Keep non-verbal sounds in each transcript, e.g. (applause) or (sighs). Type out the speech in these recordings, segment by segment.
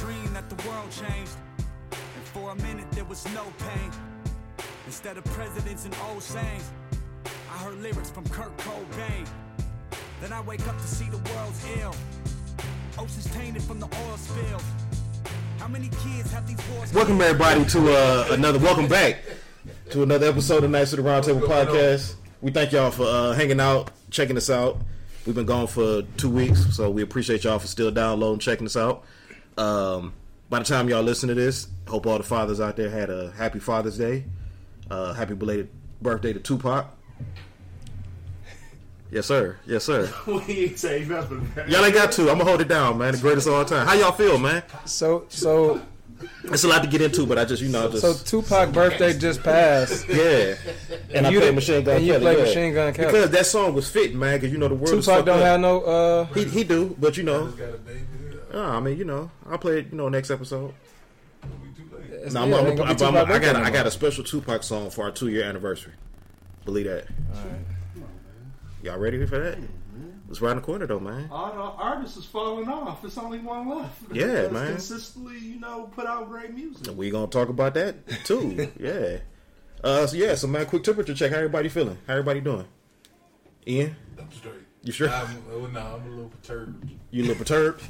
Yo, I had a dream that the world changed. And for a minute there was no pain. Instead of presidents and old sayings, I heard lyrics from Kurt Cobain. Then I wake up to see the world's ill. Oceans tainted from the oil spills. How many kids have these wars? Welcome everybody to uh, another. Welcome back to another episode of Knights of the Roundtable Podcast. We thank y'all for uh, hanging out, checking us out. We've been gone for two weeks, so we appreciate y'all for still downloading, checking us out. Um, by the time y'all listen to this, hope all the fathers out there had a happy Father's Day. Uh, happy belated birthday to Tupac. Yes, sir. Yes, sir. (laughs) we ain't say Y'all ain't got to. I'm gonna hold it down, man. The greatest of all time. How y'all feel, man? So so It's a lot to get into, but I just, you know, just so Tupac birthday just passed. yeah. And I you play did- Machine Gun and you Kelly. yeah. Machine Gun Kelly. because that song was fitting, man. Because you know the world. is Tupac fucked don't up. have no uh He he do, but you know, got a baby. uh, I mean, you know, I'll play it. You know, next episode. We too late. it's- No, I'm, yeah, I'm, it ain't I'm, I'm- I got no I got a special Tupac song for our two year anniversary. Believe that. Y'all ready for that? It's right in the corner though, man. All the artists is falling off. It's only one left. (laughs) Yeah, That's man. Consistently, you know, put out great music. And We gonna talk about that too. (laughs) yeah. Uh, so yeah, so man, quick temperature check. How everybody feeling? How everybody doing? Ian, I'm straight. you sure? I'm, oh, no, I'm a little perturbed You a little perturbed?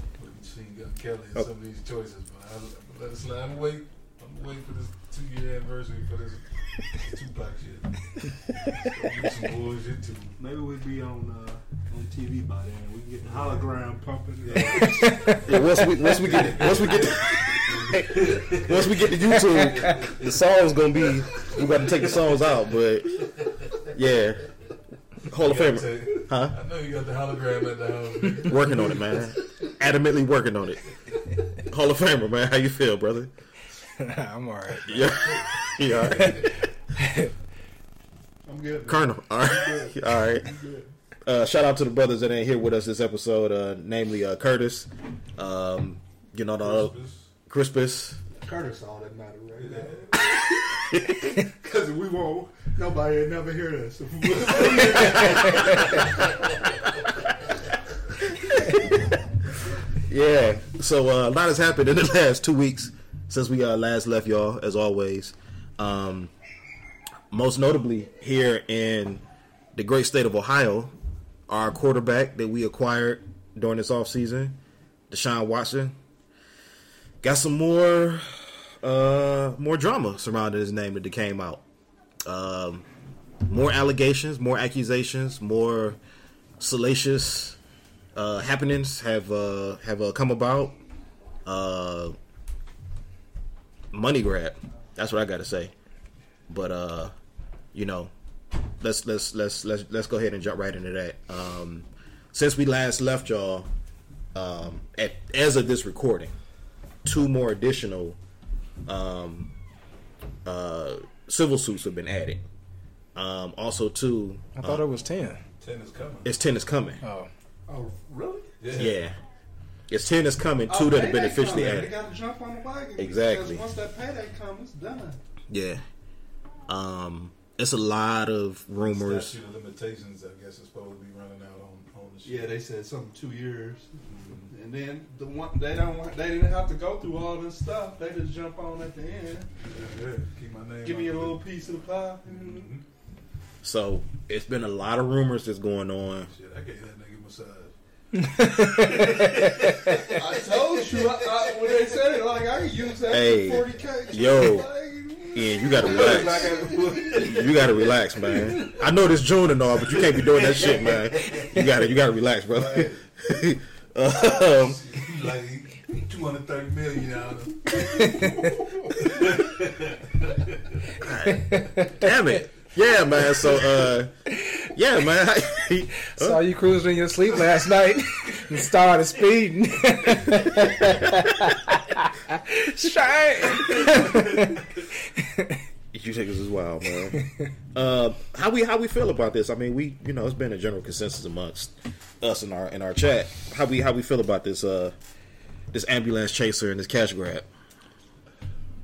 With Machine Gun Kelly and Oh. some of these choices, but I'm, I'm let it slide. I'm wait. I'm waiting for this two year anniversary for this, this Tupac shit. It's some bullshit too. Maybe we'd be on uh, on TV by then. We can get the hologram pumping. Yeah, once we once we get once we get to, once we get to YouTube, the song's gonna be we got to take the songs out, but yeah, (laughs) Hall of You Famer, take- huh? I know you got the hologram at the house. (laughs) Working on it, man. Adamantly working on it. Hall of Famer, man. How you feel, brother? (laughs) I'm alright. Yeah, yeah. All right. I'm good. Colonel. All right, all right. Uh, shout out to the brothers that ain't here with us this episode, uh, namely uh, Curtis. Um, you know the Crispus. Curtis, all that matter, right? Because we won't. Nobody will never hear this. (laughs) Yeah. So uh, a lot has happened in the (laughs) last two weeks since we uh, last left y'all, as always. Um, most notably here in the great state of Ohio, our quarterback that we acquired during this offseason, Deshaun Watson, got some more uh, more drama surrounding his name that came out. Um, more allegations, more accusations, more salacious uh, happenings have uh, have uh, come about. Uh, money grab. That's what I got to say. But uh, you know, let's let's let's let's let's go ahead and jump right into that. Um, since we last left y'all, um, at, as of this recording, two more additional um, uh, civil suits have been added. Um, also, too, I thought it was ten. Ten is coming. it's ten is coming. Oh. oh, really? Yeah. It's 10 is coming, two Oh, that have been officially coming. added. They got to jump on the wagon. Exactly. Once that payday comes, it's done. Yeah. Um, it's a lot of rumors. Statute of limitations, I guess, is supposed to be running out on, on the shit. Yeah, they said something two years, and then the one they don't want, they didn't have to go through all this stuff. They just jump on at the end. Yeah, keep my name. Give me a little of it. piece of the pie. Mhm. So it's been a lot of rumors that's going on. Shit, I gave that nigga massage. I told you I, I, when they said it, like I could use that Hey, for forty k. yo. Yeah, you gotta (laughs) relax. You gotta relax, man. I know this June and all, but you can't be doing that shit, man. You gotta, you gotta relax, brother. (laughs) um, like 230 million out of damn it. Yeah, man. So, uh, yeah, man. (laughs) Saw you cruising in your sleep last night and started speeding. Shine. You this is wild, man. uh, how we how we feel about this? I mean, we you know it's been a general consensus amongst us in our in our chat. How we how we feel about this uh this ambulance chaser and this cash grab?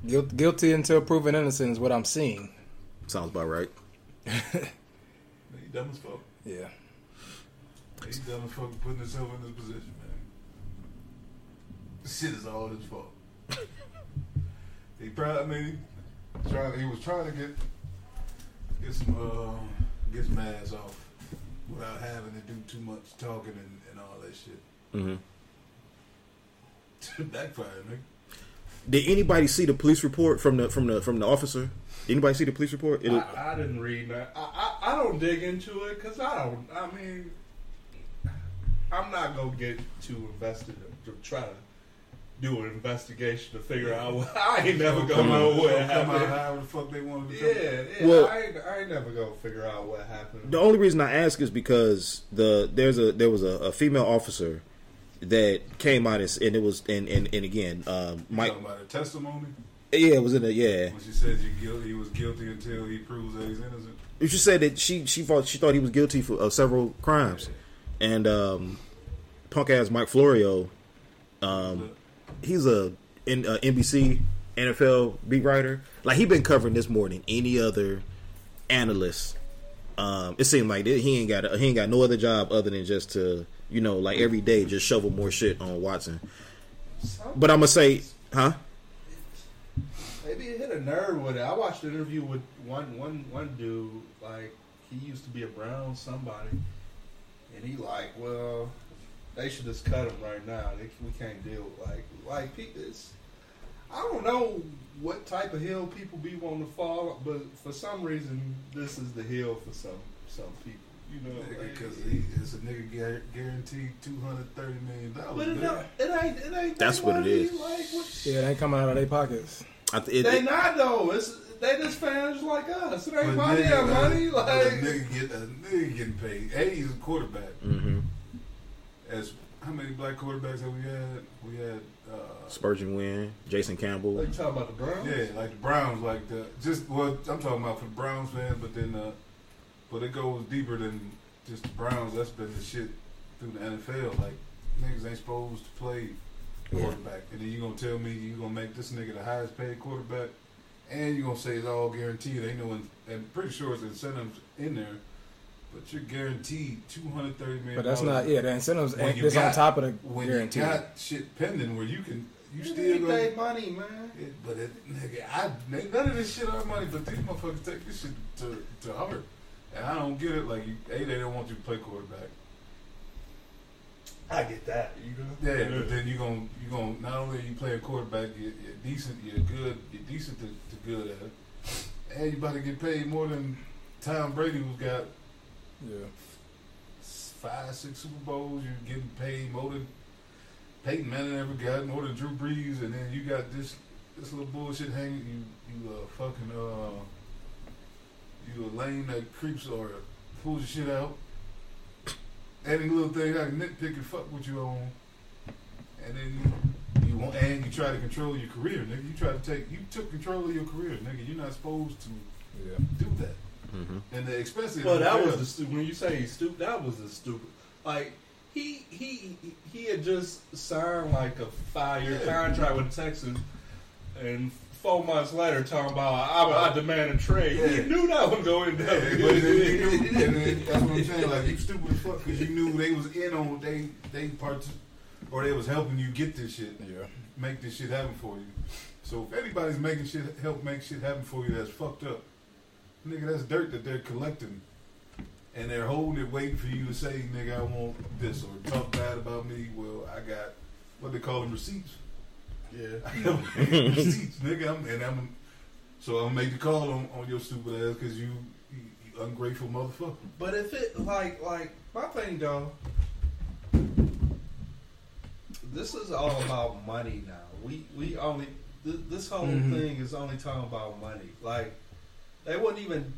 Guil- Guilty until proven innocent is what I'm seeing. Sounds about right. He dumb as fuck. Yeah. He dumb as fuck for putting himself in this position, man. This shit is all his fault. (laughs) he probably, I mean, trying, he was trying to get get some uh, get some ass off without having to do too much talking and, and all that shit. hmm (laughs) Backfired, nigga. Did anybody see the police report from the from the from the officer? Anybody see the police report? I, I didn't read that. I, I, I don't dig into it because I don't. I mean, I'm not gonna get too invested to try to do an investigation to figure out. What, I ain't never gonna Come know out- what come out happened. (laughs) however the fuck they wanted to Yeah, come. yeah. Well- I, ain't, I ain't never gonna figure out what happened. the only reason I ask is because the there's a there was a, a female officer that came out and, and it was and and, and again um, Mike Talking about her testimony yeah it was in a yeah when she said you guilty, he was guilty until he proves that he's innocent. she said that she she thought she thought he was guilty for of several crimes and um, punk ass Mike Florio um, he's a in, uh, NBC NFL beat writer. Like he been covering this more than any other analyst. Um, it seemed like he ain't got he ain't got no other job other than just to you know like every day just shovel more shit on Watson. But I'm gonna say, huh? Maybe it hit a nerve with it. I watched an interview with one one one dude. Like he used to be a Brown somebody, and he like, well, they should just cut him right now. They, we can't deal with like like pe- it's. I don't know what type of hill people be wanting to fall, but for some reason, this is the hill for some some people. You know, Because he it's a nigga guaranteed two hundred thirty million dollars. But it, don't- it ain't. It ain't. That's what it is. Like, what, Yeah, they ain't coming out of their pockets. I th- it, they it- not though. It's they just fans like us. It ain't But money. nigga, or money. but Like a nigga get a nigga getting paid. A he's a quarterback. mhm. As how many black quarterbacks have we had? We had uh, Spergon Wynn, Jason Campbell. Like you talking about the Browns? yeah, like the Browns, like the just well, I'm talking about for the Browns fans, but then uh, but it goes deeper than just the Browns. That's been the shit through the NFL. Like niggas ain't supposed to play Yeah. quarterback, and then you gonna tell me you gonna make this nigga the highest paid quarterback, and you gonna say it's all guaranteed. Ain't no, in- and pretty sure it's incentives in there, but you're guaranteed two hundred thirty million. But that's not yeah. The incentives When ain't this on top of the when guarantee. you got shit pending where you can you It still ain't go. they money, man. It, but it, nigga, I none of this shit our money, but these motherfuckers take this shit to to heart, and I don't get it. Like, you, a they don't want you to play quarterback. I get that. You know? Yeah, but then you gonna you gonna not only are you playing quarterback, you're, you're decent, you're good, you're decent to, to good at it, and you about to get paid more than Tom Brady, who's got yeah. five, six Super Bowls. You're getting paid more than Peyton Manning ever got, more than Drew Brees, and then you got this this little bullshit hanging. You you uh fucking uh you a lame that creeps or pulls your shit out. Any little thing I can nitpick and fuck with you on, and then you you want and you try to control your career, nigga. You try to take you took control of your career, nigga. You're not supposed to Yeah. do that. Mhm. And the expensive. Well, that was the stupid. When you say he's stupid, that was the stupid. Like he he he had just signed like a five year Yeah. contract with the Texans, and four months later, talking about I, I demand a trade. Yeah. He knew that was going down. Yeah, but then knew, (laughs) and then that's what I'm saying. Like you stupid as fuck because you knew they was in on they they parts or they was helping you get this shit, Yeah. make this shit happen for you. So if anybody's making shit help make shit happen for you, that's fucked up. Nigga, that's dirt that they're collecting, and they're holding it, waiting for you to say, "Nigga, I want this," or talk bad about me. Well, I got what they call them receipts. yeah. (laughs) receipts, nigga. I'm, and I'm so I'll make the call on, on your stupid ass because you, you, you ungrateful motherfucker. But if it like like my thing though, this is all about money now. We we only th- this whole Mhm. thing is only talking about money. Like they wouldn't even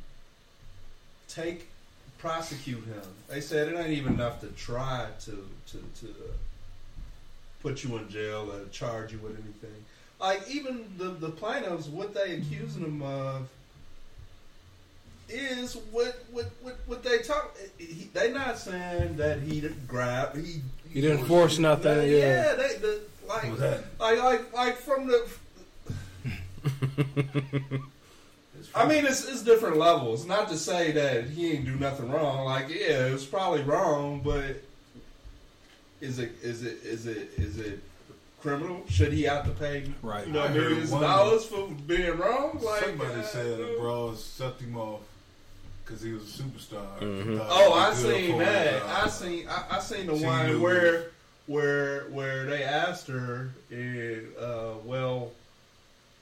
take prosecute him. They said it ain't even enough to try to to to uh, put you in jail or charge you with anything. Like even the the plaintiffs, what they accusing him of is what what what, what they talk. He, they not saying that he grabbed he He didn't force nothing. yeah, Yeah. they the like that? like like like from the. (laughs) I mean, it's, it's different levels. Not to say that he ain't do nothing wrong. Like, yeah, it was probably wrong, but is it is it is it is it criminal? Should he have to pay Right. you know I heard millions of one- dollars for being wrong? Like Somebody uh, said uh, Brawls sucked him off because he was a superstar. Mhm. Oh, I was good seen that. I seen. I, I seen the She one where, where, where they asked her, and uh, well,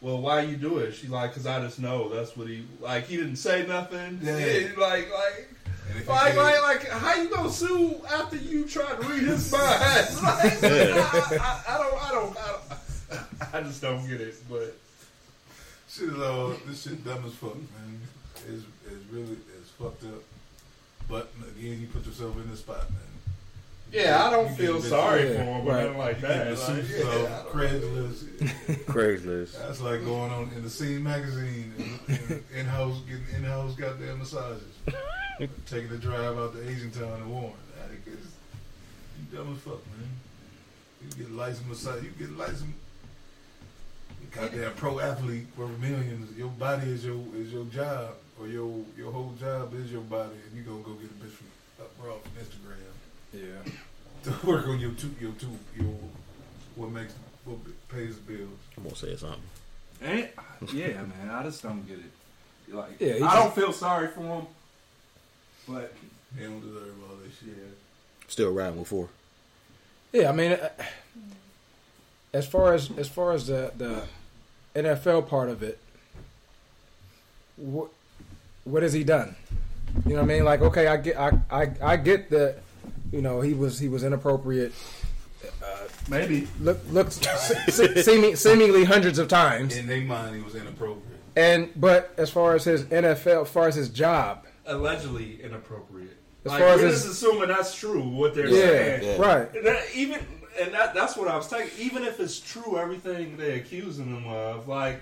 well, why you do it? She's like, cause I just know that's what he like. He didn't say nothing. Yeah. Yeah, like, like, and if he like, did- like, like, how you gonna sue after you try to read his mind? (laughs) like, Yeah. I, I, I don't, I don't, I don't, I just don't get it. But Shit is this shit dumb as fuck, man. It's, it's really it's fucked up. But again, you put yourself in the spot, man. Yeah, I don't feel sorry Yeah, for him or right. nothing like You that. get the Like, suits yeah, off, Craigslist. (laughs) Craigslist. That's like going on in the Scene magazine, in, in house getting in house goddamn massages, (laughs) taking a drive out to Asian Town and Warren. That is, you dumb as fuck, man. You get licensed massage, you get licensed. You goddamn pro athlete worth millions. Your body is your is your job, or your your whole job is your body, and you gonna go get a bitch from up raw from Instagram Yeah. To (laughs) work on your two your two your what makes what pays the bills. I'm gonna say something. And, yeah, man, I just don't get it. Like, Yeah, I just- don't feel sorry for him, but They don't deserve all this shit. Still riding with four. Yeah, I mean, uh, as far as as far as the the NFL part of it, what what has he done? You know what I mean? Like, okay, I get, I, I, I get that. You know, he was he was inappropriate. Uh, maybe. Look, looked se- se- seeming, seemingly hundreds of times. In their mind, he was inappropriate. And but as far as his NFL, as far as his job, Allegedly inappropriate. As like, far as we're his- just assuming that's true. What they're yeah, saying. Yeah. right. And that, even and that that's what I was taking. Even if it's true, everything they're accusing him of, like,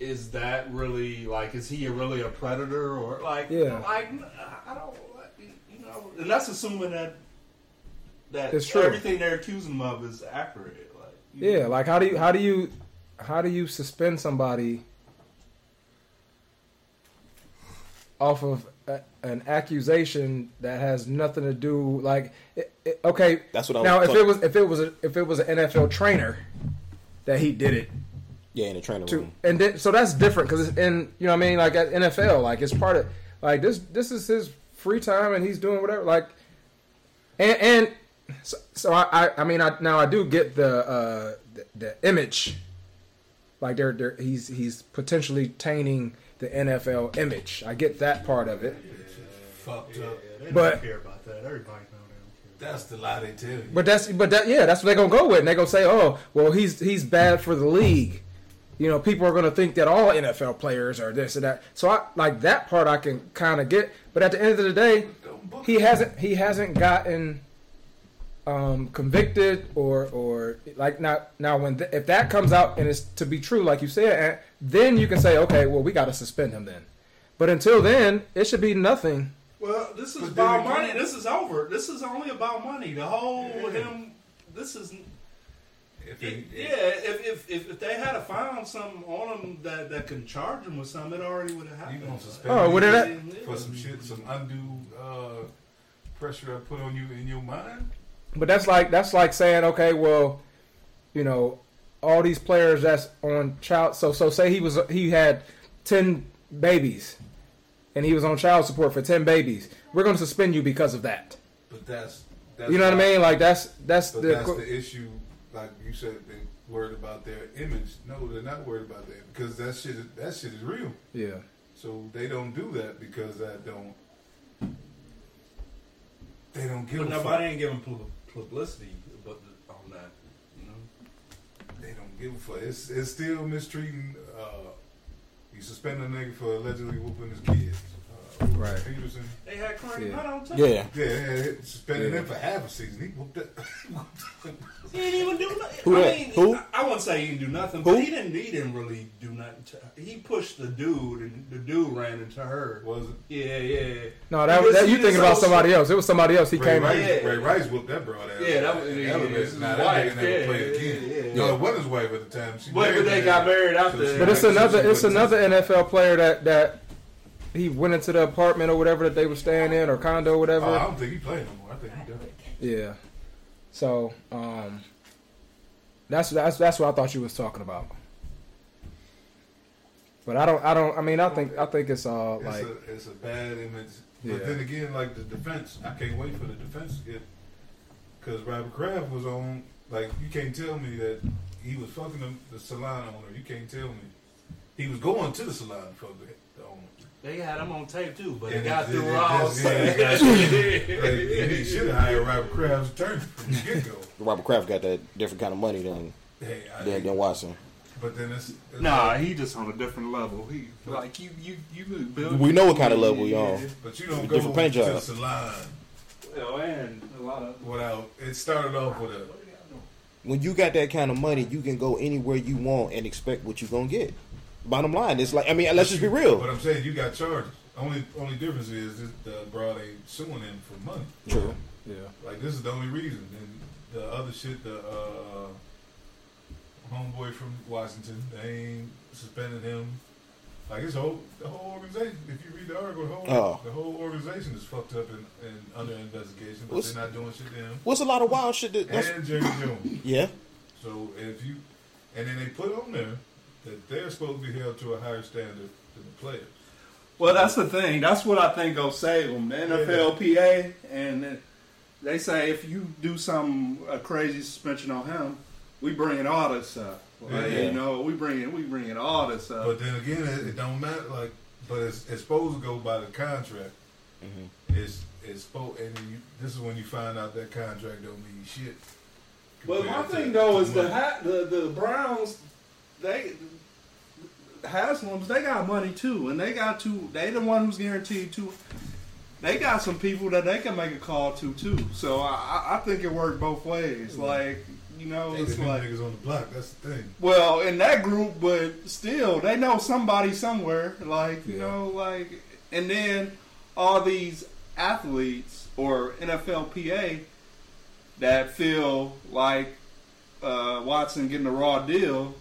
is that really like? Is he really a predator or like? Yeah. Like I don't. Like, You know, and that's assuming that that It's true. everything they're accusing him of is accurate. Like, Yeah, know. like how do you how do you how do you suspend somebody off of a, an accusation that has nothing to do like it, it- okay That's what I now was if talk- it was if it was a, if it was an NFL trainer that he did it Yeah, in the training to room. and then so that's different because it's in you know what I mean like at NFL like it's part of like this this is his free time and he's doing whatever like and and so, so I, I I mean I now I do get the uh the, the image like they're, they're he's he's potentially tainting the NFL image I get that part of it Fucked up. They But- don't care about that. Everybody know they. That's the lie they tell you. but that's but that yeah that's what they're gonna go with and they're gonna say oh well he's he's bad for the league you know people are gonna think that all NFL players are this and that so I like that part I can kind of get but at the end of the day he hasn't he hasn't gotten um, convicted or or like now now when th- if that comes out and it's to be true like you said Ant, then you can say okay well we got to suspend him then but until then it should be nothing Well, this is about money. This is over. This is only about money. The whole Yeah. him. This is If yeah. they, If, if if if they had found something on them that that can charge them with something, it already would have you happened. gonna suspend Oh, me would it- for some shit, some undue uh, pressure I put on you in your mind? But that's like that's like saying, okay, well, you know, all these players that's on child. So so say he was he had ten babies, and he was on child support for ten babies. We're going to suspend you because of that. But that's, that's You know what I mean? Like that's that's But the that's the issue. Like you said, they worried about their image. No, they're not worried about that because that shit. is- That shit is real. yeah. So they don't do that because that don't. They don't give But a nobody fuck. ain't giving publicity, but on that, you know. They don't give a fuck. It's it's still mistreating. Uh, you suspend a nigga for allegedly whooping his kids. Right. Peterson. They had Cardi Yeah. Hunt on tape. Yeah. Yeah, yeah, suspended Yeah. him for half a season. He whooped that. (laughs) He didn't even do nothing. Who I that? mean, Who? I, I wouldn't say he didn't do nothing, Who? but he didn't. He didn't really do nothing. To, he pushed the dude, and the dude ran into her. Was it? Yeah, yeah. No, that, He just- that you thinking about somebody else. It was somebody else. He Ray came. Rice, Yeah. Ray Rice whooped that broad ass. Yeah, that was- yeah, that yeah, was his nah, that wife, nigga never yeah, played yeah, again. yeah. No, it wasn't his wife at the time. She But, but they got married after. But it's another it's another NFL player that that he went into the apartment or whatever that they were staying in or condo or whatever. Oh, I don't think he played no more. I think he done. Yeah. So, um That's that's that's what I thought you was talking about. But I don't I don't I mean I think I think it's all It's like a it's a bad image. Yeah. But then again, like the defense, I can't wait for the defense to get because Robert Kraft was on. Like you can't tell me that he was fucking the, the salon owner. You can't tell me he was going to the salon to fuck the, the owner. They had him on tape too, but And it got through it- all. he should have hired Robert Kraft's attorney from the get go. Robert Kraft got that different kind of money than Hey, I, than, than Watson. but then it's, it's Nah, like- he just on a different level. He like you, you, you build. We know what kind of level we on. but you don't a go different paint to the job. salon Well, and a lot of. without. It started off with a When you got that kind of money, you can go anywhere you want and expect what you're gonna get. Bottom line, it's like I mean, let's just be real. But. I'm saying you got charges. Only only difference is that the broad ain't suing him for money. True. yeah. Like this is the only reason. And the other shit, the uh, homeboy from Washington, they ain't suspended him. Like his whole the whole organization. If you read the article, the whole Oh. the whole organization is fucked up and, and under investigation, but What's- they're not doing shit to him. What's a lot of wild shit that that's And Jerry Jones. yeah. So if you and then they put on there that they're supposed to be held to a higher standard than the players. Well, that's the thing. That's what I think will save them. The NFLPA, and they say if you do some a crazy suspension on him, we bring it all this up. Like, Yeah. You know, we bring it, we bring it all this up. But then again, it, it don't matter. Like, but it's, it's supposed to go by the contract. Mm-hmm. It's it's supposed, and you, this is when you find out that contract don't mean shit. But my thing though is the money. ha- the the Browns, they Haslam's they got money too, and they got two. They the one who's guaranteed two. They got some people that they can make a call to too. So I, I- think it worked both ways. Like you know, They it's like niggas on the block. That's the thing. well in that group, but still they know somebody somewhere. Like you Yeah. know, like and then all these athletes or NFLPA that feel like uh, Watson getting a raw deal.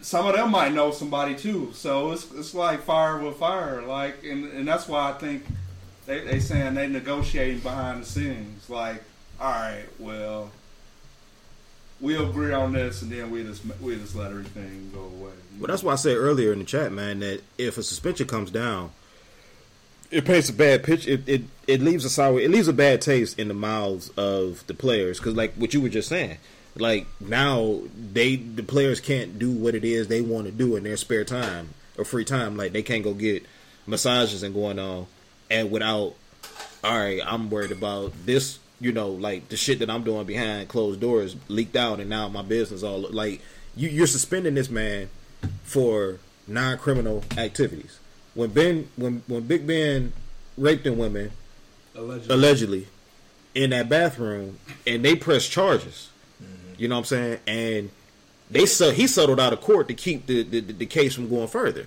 Some of them might know somebody too, so it's it's like fire with fire, like, and, and that's why I think they they saying they negotiating behind the scenes, like, all right, well, we'll agree on this, and then we just we just let everything go away. Well, that's why I said earlier in the chat, man, that if a suspension comes down, it paints a bad pitch. It it, it leaves a sour. It leaves a bad taste in the mouths of the players because, like what you were just saying, like now they the players can't do what it is they want to do in their spare time or free time. Like they can't go get massages and going on, uh, and without, all right, I'm worried about this. You know, like the shit that I'm doing behind closed doors leaked out, and now my business all like you, you're suspending this man for non-criminal activities. When Ben, when when Big Ben raped them women Allegedly. allegedly in that bathroom, and they pressed charges. You know what I'm saying? And they so he settled out of court to keep the the, the case from going further.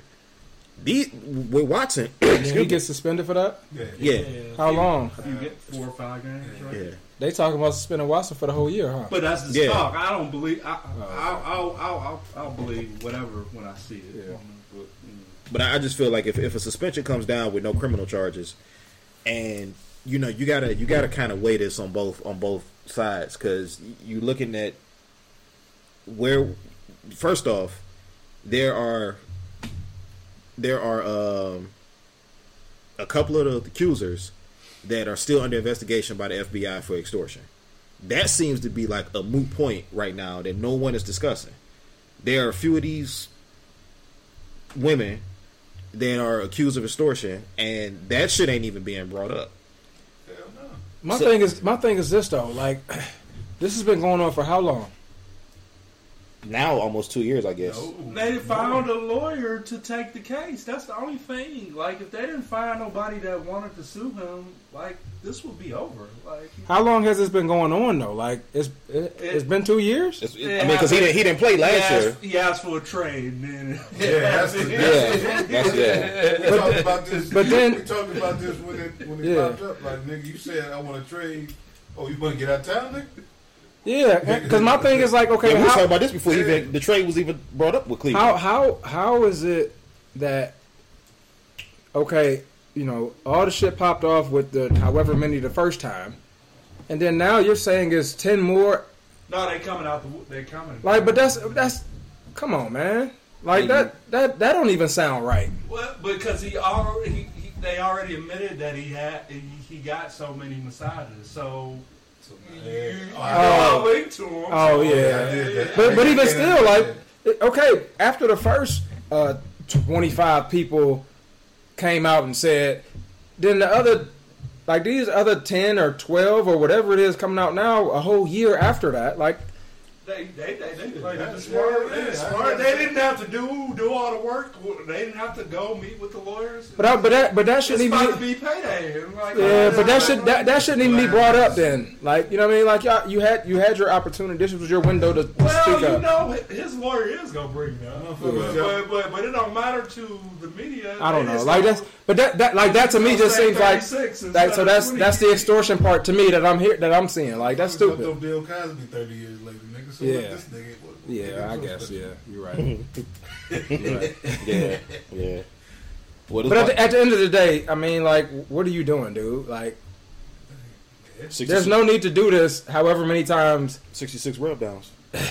The with Watson, (coughs) Did he get suspended for that? Yeah. yeah, How long? You get four or five games, right? yeah. They talking about suspending Watson for the whole year, huh? But that's the Yeah. talk. I don't believe. Oh. I, I'll, I'll, I'll, I'll, I'll believe whatever when I see it. Yeah. But. But I I just feel like if, if a suspension comes down with no criminal charges, and you know you gotta you gotta kind of weigh this on both on both sides because you're looking at where first off there are there are um, a couple of the accusers that are still under investigation by the FBI for extortion. That seems to be like a moot point right now that no one is discussing. There are a few of these women that are accused of extortion, and that shit ain't even being brought up. Hell no. My So- thing is my thing is this though, like (sighs) this has been going on for how long? Now, almost two years, I guess. No. They found a lawyer to take the case. That's the only thing. Like, if they didn't find nobody that wanted to sue him, like this will be over. Like, How long has this been going on though? Like it's it, it's been two years. It's- I mean, because he didn't he didn't play he last year. he asked for a trade, and then Yeah, that's the, Yeah, that's yeah. We talked about this. but then- we talked about this when it when it Yeah. popped up. Like nigga, you said I want to trade. Oh, you want to get out of town, nigga? Yeah, because my thing is like, okay, Yeah, we was how, talking about this before even the trade was even brought up with Cleveland. how how how is it that okay, you know, all the shit popped off with the however many the first time, and then now you're saying it's ten more No, they coming out. The, they coming. Like, but that's that's come on, man. Like that that that don't even sound right. Well, because he already he, he, they already admitted that he had he, he got so many massages. So So, you, man, you, you oh, I to him. Oh, so- yeah. I did that. But but even still, like, okay, after the first uh, twenty five people came out and said, then the other, like these other ten or twelve or whatever it is coming out now, a whole year after that, like, They they they, they played Yeah, it smart. yeah, they, yeah, smart. They didn't have to do do all the work. They didn't have to go meet with the lawyers. but I, but that but that shouldn't about even. to be payday. And like, Yeah, but that should that, that shouldn't even be brought up then. Like you know what I mean? Like y'all, you had you had your opportunity. This was your window to, to Well, speak you up. know, his lawyer is gonna bring it up. Motherfuckers But, but but it don't matter to the media. I don't know. Like that's but that that like that to me just seems like that. So that's 20. that's the extortion part to me that I'm here that I'm seeing. Like that's stupid. up Bill Cosby thirty years later, nigga. So Yeah. yeah. this nigga. What, what Yeah, nigga I so guess. special? Yeah, you're right. (laughs) You're right. Yeah, yeah. What is But at my- the, at the end of the day, I mean, like, what are you doing, dude? Like, 66 there's no need to do this. However many times. 66 rub downs. (laughs)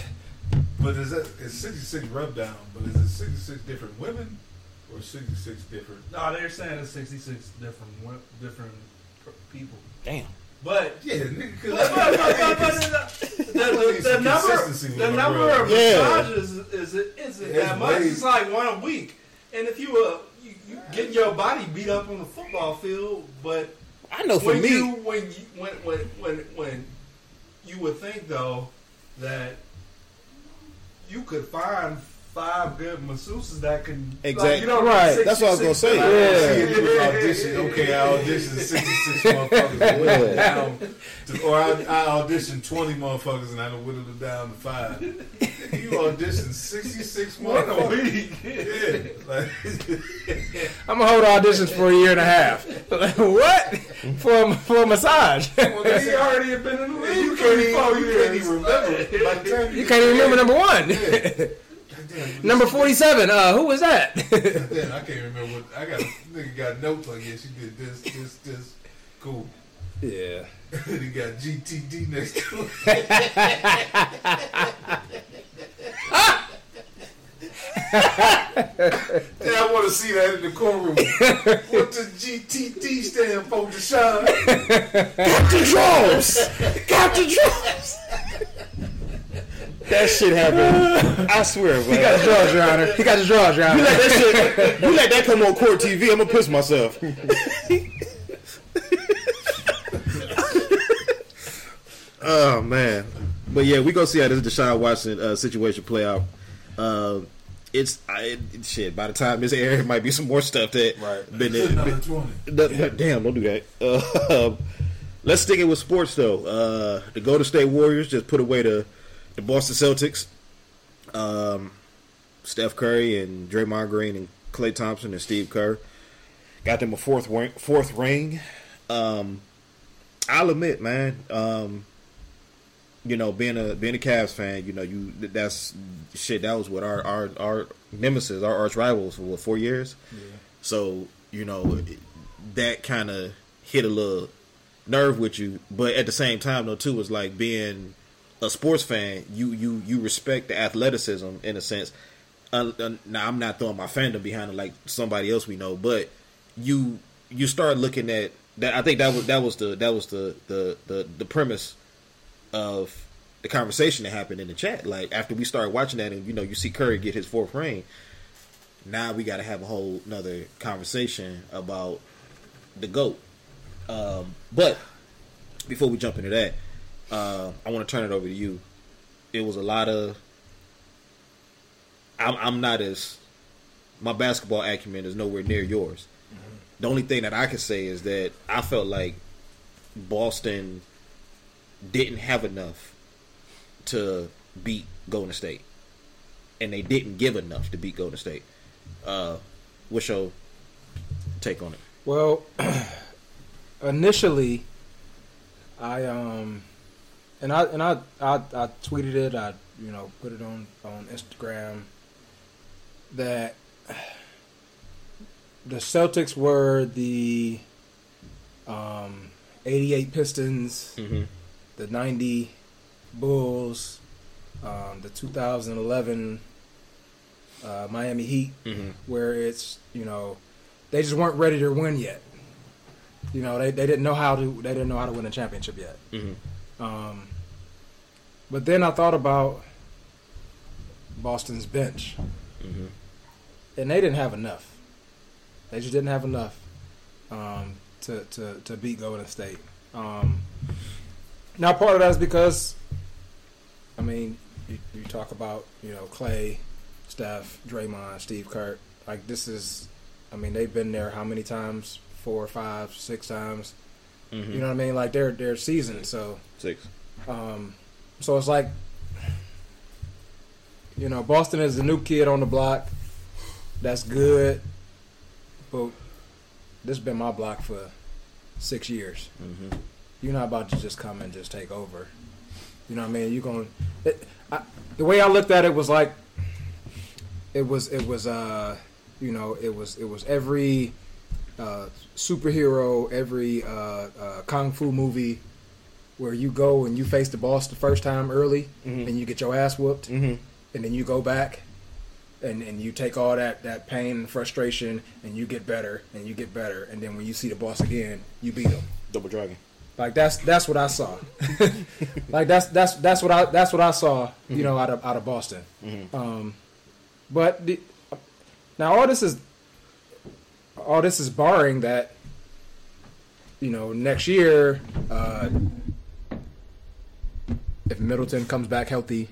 But is that it's sixty six rub down? But is it sixty six different women or sixty six different? No, they're saying it's 66 different different people. Damn. But Yeah, nigga. but, but, but, but the, the, the, the number the number brother. of Yeah. massages is is isn't It's that much. way- It's like one a week. And if you uh you, you getting your body beat up on the football field, but I know for when me. you when you when when when when you would think though that you could find five good masseuses that can exactly like, you know, right, that's what I was gonna say. I Yeah. see it audition. Okay, I auditioned 66 motherfuckers and whittled it down. To, or I, I auditioned 20 motherfuckers and I done whittled it down to five. You auditioned 66 One a motherfuckers. week. Yeah. Like, I'm gonna hold auditions for a year and a half. what for a, for a massage? well, he already had been in the league you can't even, you can't even remember. By the time you can't even remember number one. Number forty-seven. Uh, who was that? Damn, I can't remember what I got. Nigga got notes like yeah, she did this, this, this. Cool. yeah. (laughs) he got GTD next to it. Yeah, I want to see that in the courtroom. what does GTD stand for, Deshaun? Drums! Got the drums! That shit happened. (laughs) I swear, bro. He got his man. drawers, Your Honor. He got his drawers, Your You Honor. let that shit, you let that come on court TV, I'm gonna piss myself. (laughs) oh man, but yeah, we gonna see how this Deshaun Watson uh, situation play out. Uh, it's I, it, shit. By the time this air, it might be some more stuff that Right. been, Another been, no, damn, don't do that. Uh, (laughs) let's stick it with sports though. Uh, the Golden State Warriors just put away the the Boston Celtics. Um, Steph Curry and Draymond Green and Klay Thompson and Steve Kerr got them a fourth ring, fourth ring. Um, I'll admit, man. Um, you know, being a being a Cavs fan, you know, you that's shit. That was what our our our nemesis, our arch rivals for what, four years. So you know, that kind of hit a little nerve with you, but at the same time, though, too, is like being a sports fan. You you you respect the athleticism in a sense. Uh, uh, now, I'm not throwing my fandom behind it like somebody else we know, but you you start looking at that. I think that was that was the that was the the the, the premise of the conversation that happened in the chat. Like after we started watching that, and you know, you see Curry get his fourth ring. Now we got to have a whole another conversation about the goat. Um, but before we jump into that, uh, I want to turn it over to you. It was a lot of. I'm, I'm not as my basketball acumen is nowhere near yours. The only thing that I can say is that I felt like Boston didn't have enough to beat Golden State, and they didn't give enough to beat Golden State. Uh, what's your take on it? Well, (clears throat) initially, I um, and I and I, I I tweeted it. I you know put it on on Instagram that (sighs) the Celtics were the um, 88 Pistons, Mm-hmm. the 90 Bulls, um, the 2011 uh, Miami Heat, Mhm. where it's you know they just weren't ready to win yet. You know they, they didn't know how to they didn't know how to win a championship yet. Mhm. Um, but then I thought about Boston's bench, Mhm. and they didn't have enough. They just didn't have enough um, to, to to beat Golden State. Um, now, part of that is because, I mean, you, you talk about you know Klay, Steph, Draymond, Steve Kerr. Like this is, I mean, they've been there how many times? Four, five, six times. Mhm. You know what I mean? Like they're they're seasoned. So, Six. um, so it's like, you know, Boston is the new kid on the block. That's good, but this has been my block for six years. Mhm. You're not about to just come and just take over. You know what I mean? You're going. It, I, the way I looked at it was like, it was it was uh, you know, it was it was every uh, superhero, every uh, uh, kung fu movie where you go and you face the boss the first time early Mhm. and you get your ass whooped Mhm. and then you go back and, and you take all that, that pain and frustration and you get better and you get better and then when you see the boss again you beat him Double dragon. like that's that's what I saw (laughs) like that's that's that's what I that's what I saw you know out of out of Boston Mhm. um, but the, now all this is all this is barring that you know next year uh, if Middleton comes back healthy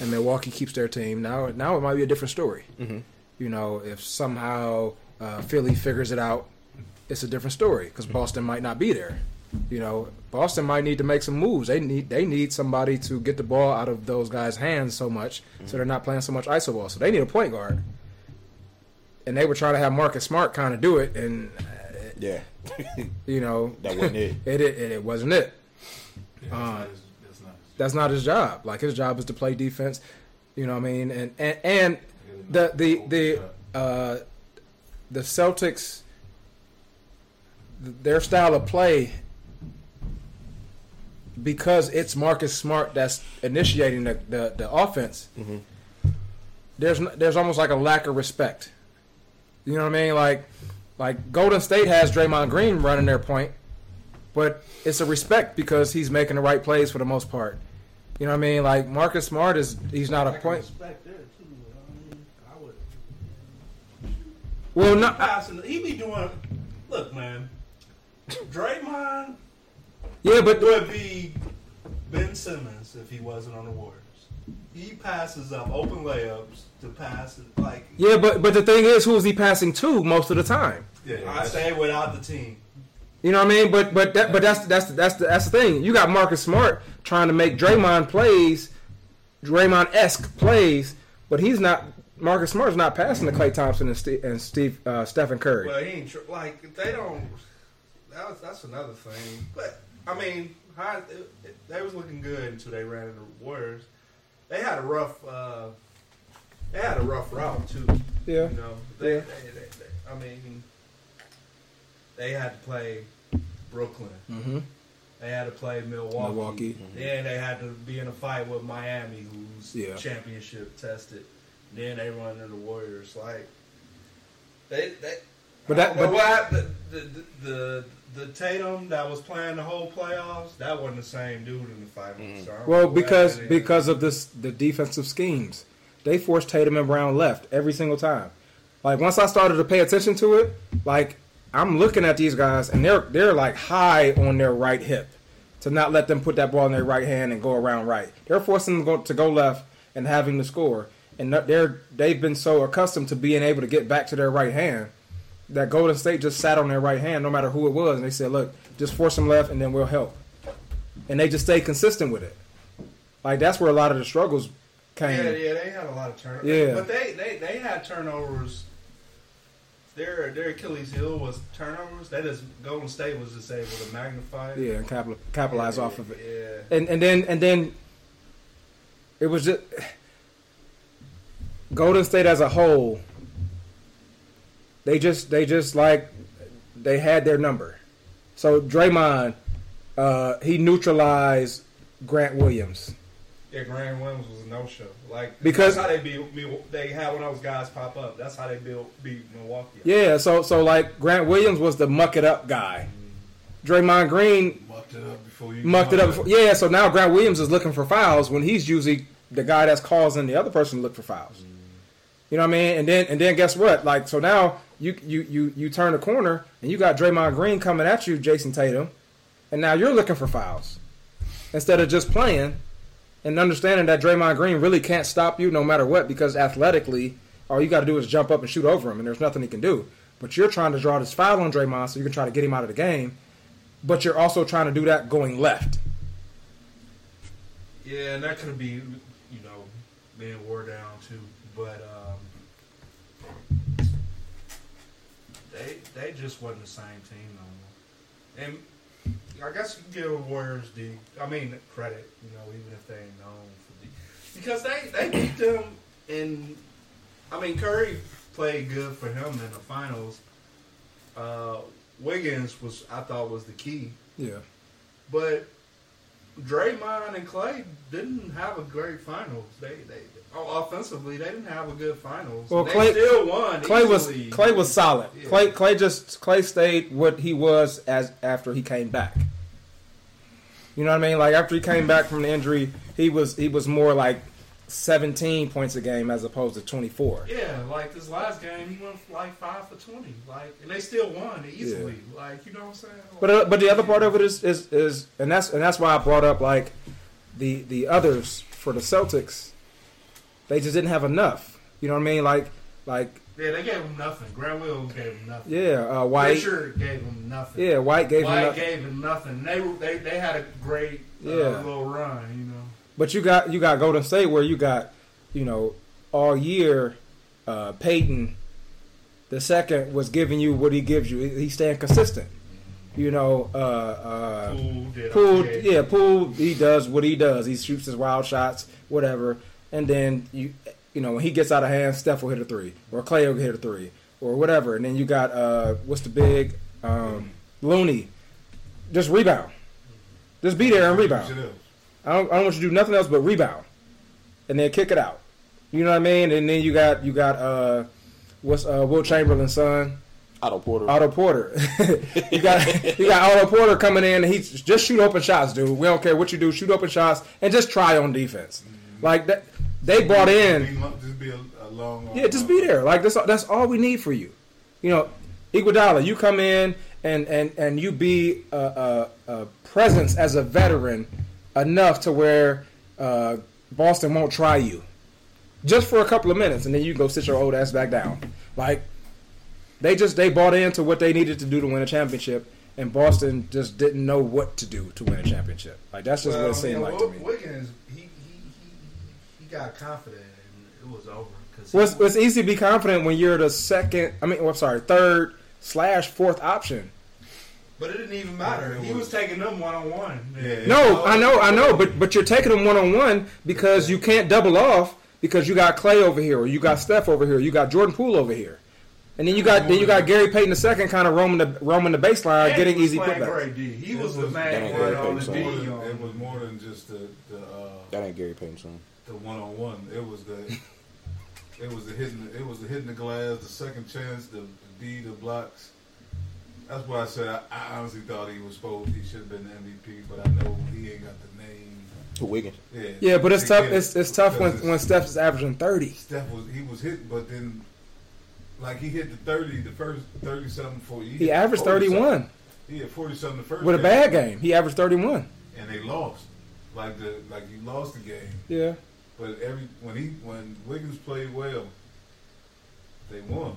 and Milwaukee keeps their team now now it might be a different story. Mhm. you know if somehow uh, Philly figures it out it's a different story because Boston might not be there. You know Boston might need to make some moves. They need they need somebody to get the ball out of those guys hands so much so they're not playing so much iso ball. So they need a point guard. And they were trying to have Marcus Smart kind of do it and uh, Yeah. (laughs) you know That wasn't it. (laughs) it, it, it wasn't it. Yeah, Uh, not his, that's not his that's not his job. Like his job is to play defense. You know what I mean? And and, and the the the uh, the Celtics, their style of play, because it's Marcus Smart that's initiating the the, the offense. There's there's almost like a lack of respect. You know what I mean? Like like Golden State has Draymond Green running their point, but it's a respect because he's making the right plays for the most part. You know what I mean? Like Marcus Smart is he's not a point. respect there. I mean, I would. Well, He passing. He be doing. Look, man. Draymond yeah, but would be Ben Simmons if he wasn't on the Warriors. He passes up open layups to pass it like yeah, but but the thing is, who is he passing to most of the time? Yeah, I say without the team. You know what I mean? But but that, but that's that's that's the, that's the thing. You got Marcus Smart trying to make Draymond plays, Draymond esque plays, but he's not. Marcus Smart's not passing to Klay Thompson and Steve and Steve uh, Stephen Curry. Well, he ain't tr- like they don't. That was, that's another thing. But I mean, how, it, it, they was looking good until they ran into the Warriors. They had a rough. Uh, they had a rough route too. Yeah. You know, they, Yeah. they, they, they, I mean, they had to play Brooklyn. Mm-hmm. They had to play Milwaukee. Milwaukee. Then they had to be in a fight with Miami, who's Yeah. championship tested. Then they run into the Warriors. Like they, they. But But that- that, but- but what? The, the the the Tatum that was playing the whole playoffs, that wasn't the same dude in the finals. So I don't Well, because because of this the defensive schemes, they forced Tatum and Brown left every single time. Like once I started to pay attention to it, like I'm looking at these guys and they're they're like high on their right hip to not let them put that ball in their right hand and go around right. They're forcing them to go, to go left and having to score, and they're they've been so accustomed to being able to get back to their right hand that Golden State just sat on their right hand no matter who it was, and they said, "Look, just force them left, and then we'll help." And they just stayed consistent with it. Like that's where a lot of the struggles came. yeah, yeah, they had a lot of turnovers. Yeah. but they, they they had turnovers. Their their Achilles heel was turnovers. That is Golden State was just able to magnify it. Yeah, and capital, capitalize Yeah, off of it. Yeah. And and then and then it was just Golden State as a whole. They just they just like they had their number. So Draymond, uh, he neutralized Grant Williams. Yeah, Grant Williams was a no show. Like Because- that's how they beat me. They had when those guys pop up. That's how they built beat Milwaukee. Yeah, so so like Grant Williams was the muck it up guy. Draymond Green Mucked it up before you. mucked it up. Before, yeah, so now Grant Williams is looking for fouls when he's usually the guy that's causing the other person to look for fouls. You know what I mean? And then and then guess what? Like so now you you you you turn the corner and you got Draymond Green coming at you, Jayson Tatum, and now you're looking for fouls instead of just playing and understanding that Draymond Green really can't stop you no matter what because athletically all you got to do is jump up and shoot over him and there's nothing he can do. But you're trying to draw this foul on Draymond so you can try to get him out of the game, but you're also trying to do that going left. Yeah, and that could be, you know, being wore down too. But um, they they just wasn't the same team no more. And I guess you can give Warriors the, I mean, credit, you know, even if they ain't known for the, because they they beat them in. I mean, Curry played good for him in the finals. Uh, Wiggins was, I thought, was the key. Yeah. But Draymond and Klay didn't have a great finals. They they oh, offensively they didn't have a good finals. Well, they Klay- still won. Klay was. Klay was solid. Yeah. Klay Klay just Klay stayed what he was as after he came back. You know what I mean? Like after he came back from the injury, he was he was more like 17 points a game as opposed to 24. Yeah, like this last game, he went like five for twenty. Like, and they still won easily. Like, you know what I'm saying? But uh, but the other part of it is, is is and that's and that's why I brought up like the the others for the Celtics. They just didn't have enough. You know what I mean? Like like yeah, they gave him nothing. Grant Williams gave him nothing. yeah, uh, White. Fisher gave him nothing. Yeah, White gave him White gave him nothing. They they, they had a great uh, Yeah. little run. You know. But you got you got Golden State where you got, you know, all year, uh, Payton, the second was giving you what he gives you. He's staying consistent. You know, uh, uh, Poole did Poole, okay. yeah, Poole, he does what he does. He shoots his wild shots, whatever. And then you, you know, when he gets out of hand, Steph will hit a three, or Klay will hit a three, or whatever. And then you got uh, what's the big um, Looney, just rebound, just be there and rebound. I don't, I don't want you to do nothing else but rebound, and then kick it out. You know what I mean? And then you got you got uh, what's uh, Wilt Chamberlain's son, Otto Porter. Otto Porter. (laughs) you got you got Otto Porter coming in, and he's just shoot open shots, dude. We don't care what you do, shoot open shots, and just try on defense. Like that, they brought in. Just be a, a long. Yeah, just be there. Like that's that's all we need for you. You know, Iguodala, you come in and and and you be a, a, a presence as a veteran enough to where uh, Boston won't try you just for a couple of minutes, and then you go sit your old ass back down. Like they just they bought into what they needed to do to win a championship, and Boston just didn't know what to do to win a championship. Like that's just what it seemed you know, like to me. Wiggins, he got confident and it was over. Cause Well, he- it's, it's easy to be confident when you're the second. I mean, well, I'm sorry, third slash fourth option. but it didn't even matter. He was taking them one on one. No, I know, I know, but but you're taking them one on one because you can't double off because you got Klay over here, or you got Steph over here, you got Jordan Poole over here, and then you got then you got Gary Payton the second, kind of roaming the roaming the baseline, getting easy putbacks. Great D. He was the man was- one That on the D. More than- on- It was more than just the the uh, That ain't Gary Payton's son. The one on one. It was the it was the hitting it was the hitting the glass, the second chance, the, the D, the blocks. That's why I said I, I honestly thought he was supposed he should have been the MVP, but I know he ain't got the name. To Wiggins. Yeah, Yeah, but it's tough. it. It's it's tough when Because when Steph is averaging thirty. Steph was he was hit, but then like he hit the thirty, the first thirty something for you. He averaged thirty one He had forty something the first with a bad game. He averaged thirty one. and they lost. Like the like you lost the game. Yeah. But every when he when Wiggins played well, they won.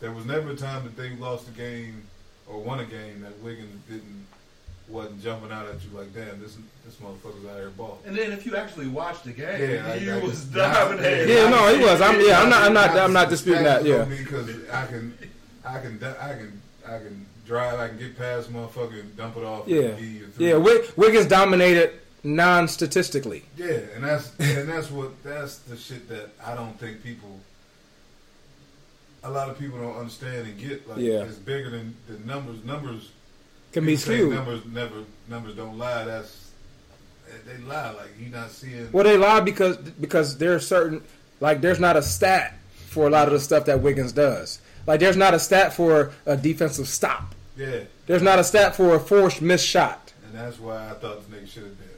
There was never a time that they lost a game or won a game that Wiggins didn't wasn't jumping out at you like, damn, this this motherfucker's out here ball. And then if you actually watched the game, Yeah, he I- was yeah, dominating. Yeah, no, he was. I'm yeah. I'm not. I'm not. I'm not disputing that. Yeah. because I can, I can, I can, I can drive. I can get past motherfucker and dump it off. Yeah. and give you. Yeah. Wiggins dominated non-statistically. Yeah, and that's (laughs) and that's what that's the shit that I don't think people. A lot of people don't understand and get like Yeah. it's bigger than the numbers. Numbers Can be skewed. Numbers never numbers don't lie. That's they lie. Like you not seeing. Well, they lie because because there's certain like there's not a stat for a lot of the stuff that Wiggins does. Like there's not a stat for a defensive stop. Yeah, There's not a stat for a forced missed shot. and that's why I thought this nigga should have been.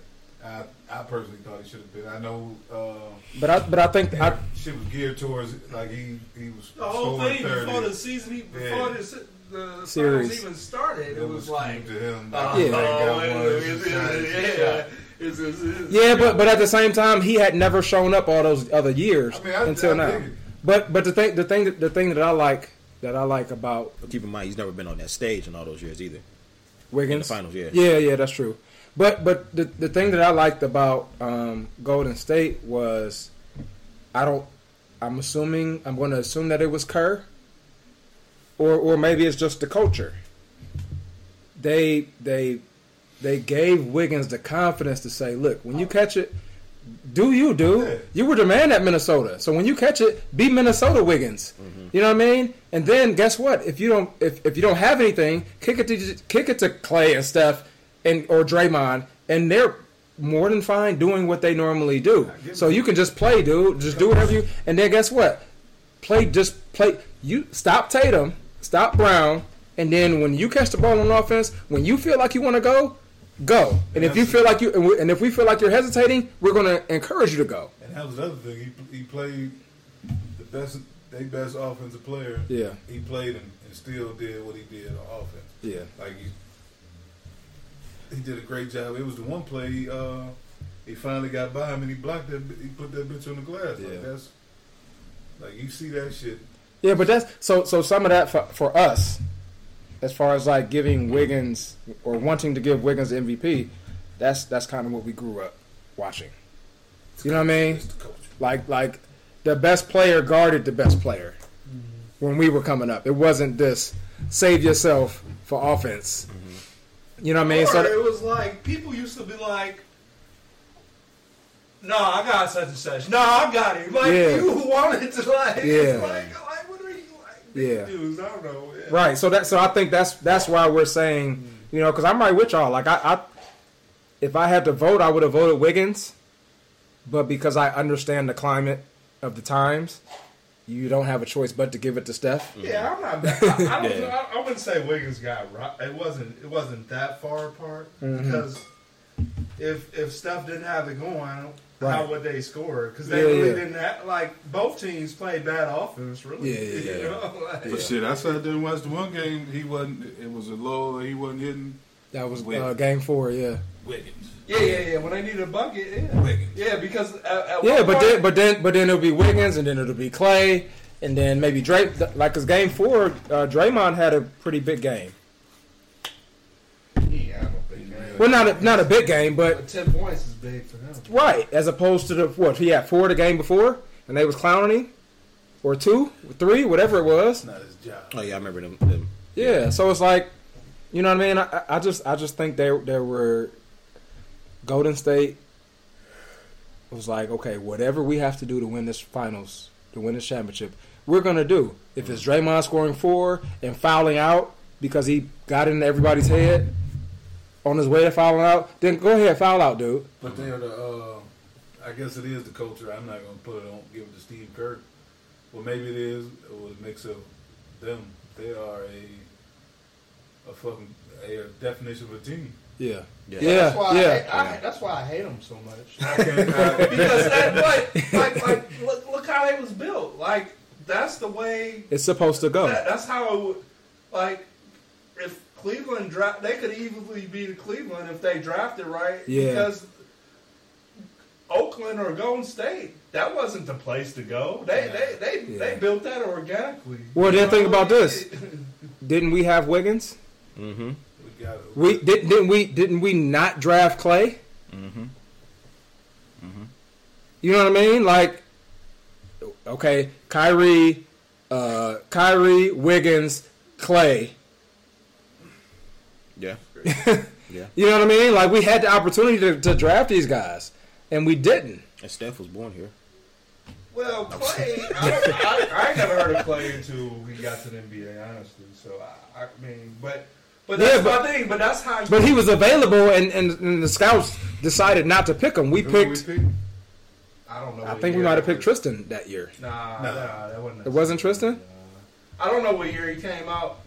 I I personally thought he should have been. I know. Uh, But I but I think I, shit was geared towards like he he was The whole scoring thing 30. before the season, he, before Yeah. this, the Series. series even started, it, was, like, to him. Like, Yeah. yeah. it's- it's it's- but but at the same time he had never shown up all those other years I mean, I- until I now. But but the thing the thing that- the thing that I like that I like about But keep in mind, he's never been on that stage in all those years either. Wiggins. In the finals, yeah. Yeah, yeah, that's true. But but the the thing that I liked about um, Golden State was I don't I'm assuming I'm going to assume that it was Kerr or or maybe it's just the culture. They they they gave Wiggins the confidence to say, "Look, when you catch it, do you do? Yeah. You were the man at Minnesota, so when you catch it, be Minnesota Wiggins. You know what I mean? And then guess what? If you don't if, if you don't have anything, kick it to kick it to Klay and Steph and or Draymond, and they're more than fine doing what they normally do. So you can just play, dude. Just do whatever you. And then guess what? Play just play. You stop Tatum, stop Brown, and then when you catch the ball on offense, when you feel like you want to go, go. And if you feel like you and we- and if we feel like you're hesitating, we're going to encourage you to go. And that was the other thing. He, he played the best, they best offensive player. Yeah. He played and, and still did what he did on offense. Yeah. Like he, he did a great job. It was the one play he, uh, he finally got by him and he blocked that. He put that bitch on the glass. Yeah. Like that's like you see that shit. Yeah, but that's so. So some of that for, for us, as far as like giving Wiggins or wanting to give Wiggins the MVP, that's that's kind of what we grew up watching. You know what I mean? It's the coach. Like like the best player guarded the best player mm-hmm. when we were coming up. It wasn't this save yourself for offense. Mm-hmm. You know what I mean? Or So it was like people used to be like, "No, I got such and such. No, I got it." Like Yeah. you wanted to like, Yeah. it's like, like what are you like? Yeah. (laughs) dudes, I don't know. Yeah. Right. So that so I think that's that's why we're saying you know because I'm right with y'all. Like I, I, if I had to vote, I would have voted Wiggins, but because I understand the climate of the times, you don't have a choice but to give it to Steph. Yeah, I'm not. I, I, don't, (laughs) Yeah. I, I wouldn't say Wiggins got right. It wasn't. It wasn't that far apart Mhm. because if if Steph didn't have it going, Right. how would they score? Because they Yeah, really yeah. didn't have like both teams played bad offense. Really, Yeah, yeah, (laughs) You yeah. know? like- But shit, I sat there and watched the one game. He wasn't. It was a low. He wasn't hitting That was uh, game four. Yeah. Wiggins. yeah, yeah, yeah. When they need a bucket, yeah, Wiggins. yeah. Because at, at Yeah, but point- then but then but then it'll be Wiggins and then it'll be Klay and then maybe Drake. Like cause game four, uh, Draymond had a pretty big game. Well, not a, not a big game, but But ten points is big for him. Right, as opposed to the what he had four the game before, and they was clowning him, or two, three, whatever it was. It's not his job. Oh yeah, I remember them. them. Yeah, so it's like, you know what I mean? I, I just I just think there there were Golden State was like, okay, whatever we have to do to win this finals, to win this championship, we're gonna do. If it's Draymond scoring four and fouling out because he got into everybody's head on his way to fouling out, then go ahead, foul out, dude. But they are the. Uh, I guess it is the culture. I'm not gonna put it on. Give it to Steve Kerr. Well, maybe it is. It was a mix of them. They are a a fucking a, definition of a team. Yeah, Yeah. yeah, That's why yeah. I, hate, I, that's why I hate them so much. (laughs) (laughs) because that, like, like, like, look, look how they was built. Like, that's the way. It's supposed to go. That, that's how it would. Like, if Cleveland draft, they could easily be beat Cleveland if they drafted right. Yeah. Because Oakland or Golden State, that wasn't the place to go. They they they, Yeah. they built that organically. Well, then You think about this. (laughs) Didn't we have Wiggins? Mm-hmm. We got it. We did, didn't we didn't we not draft Klay? Mm-hmm. You know what I mean? Like, okay, Kyrie, uh, Kyrie, Wiggins, Klay. Yeah. (laughs) yeah. You know what I mean? Like we had the opportunity to, to draft these guys, and we didn't. And Steph was born here. Well, Klay, I, I, I ain't never heard of Klay (laughs) until we got to the NBA, honestly. So I, I mean, but But that's Yeah, but- my thing. But that's how. You, But he was available, and, and, and the scouts decided not to pick him. We Who picked. we picked? I don't know. I what think we might have picked. Tristan that year. Nah, Nah. nah, that wasn't. It wasn't Tristan. I don't know what year he came out, might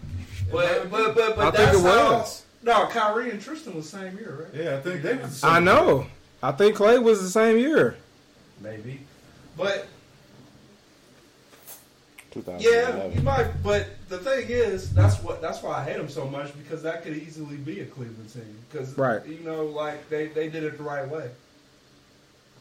but have but but, but I think that's it how- was. No, Kyrie and Tristan was the same year, right? Yeah, I think they was. the I same. know. I think Klay was the same year. Maybe, but 2011. yeah, you might. But the thing is, that's what that's why I hate them so much because that could easily be a Cleveland team because Right. you know, like they they did it the right way.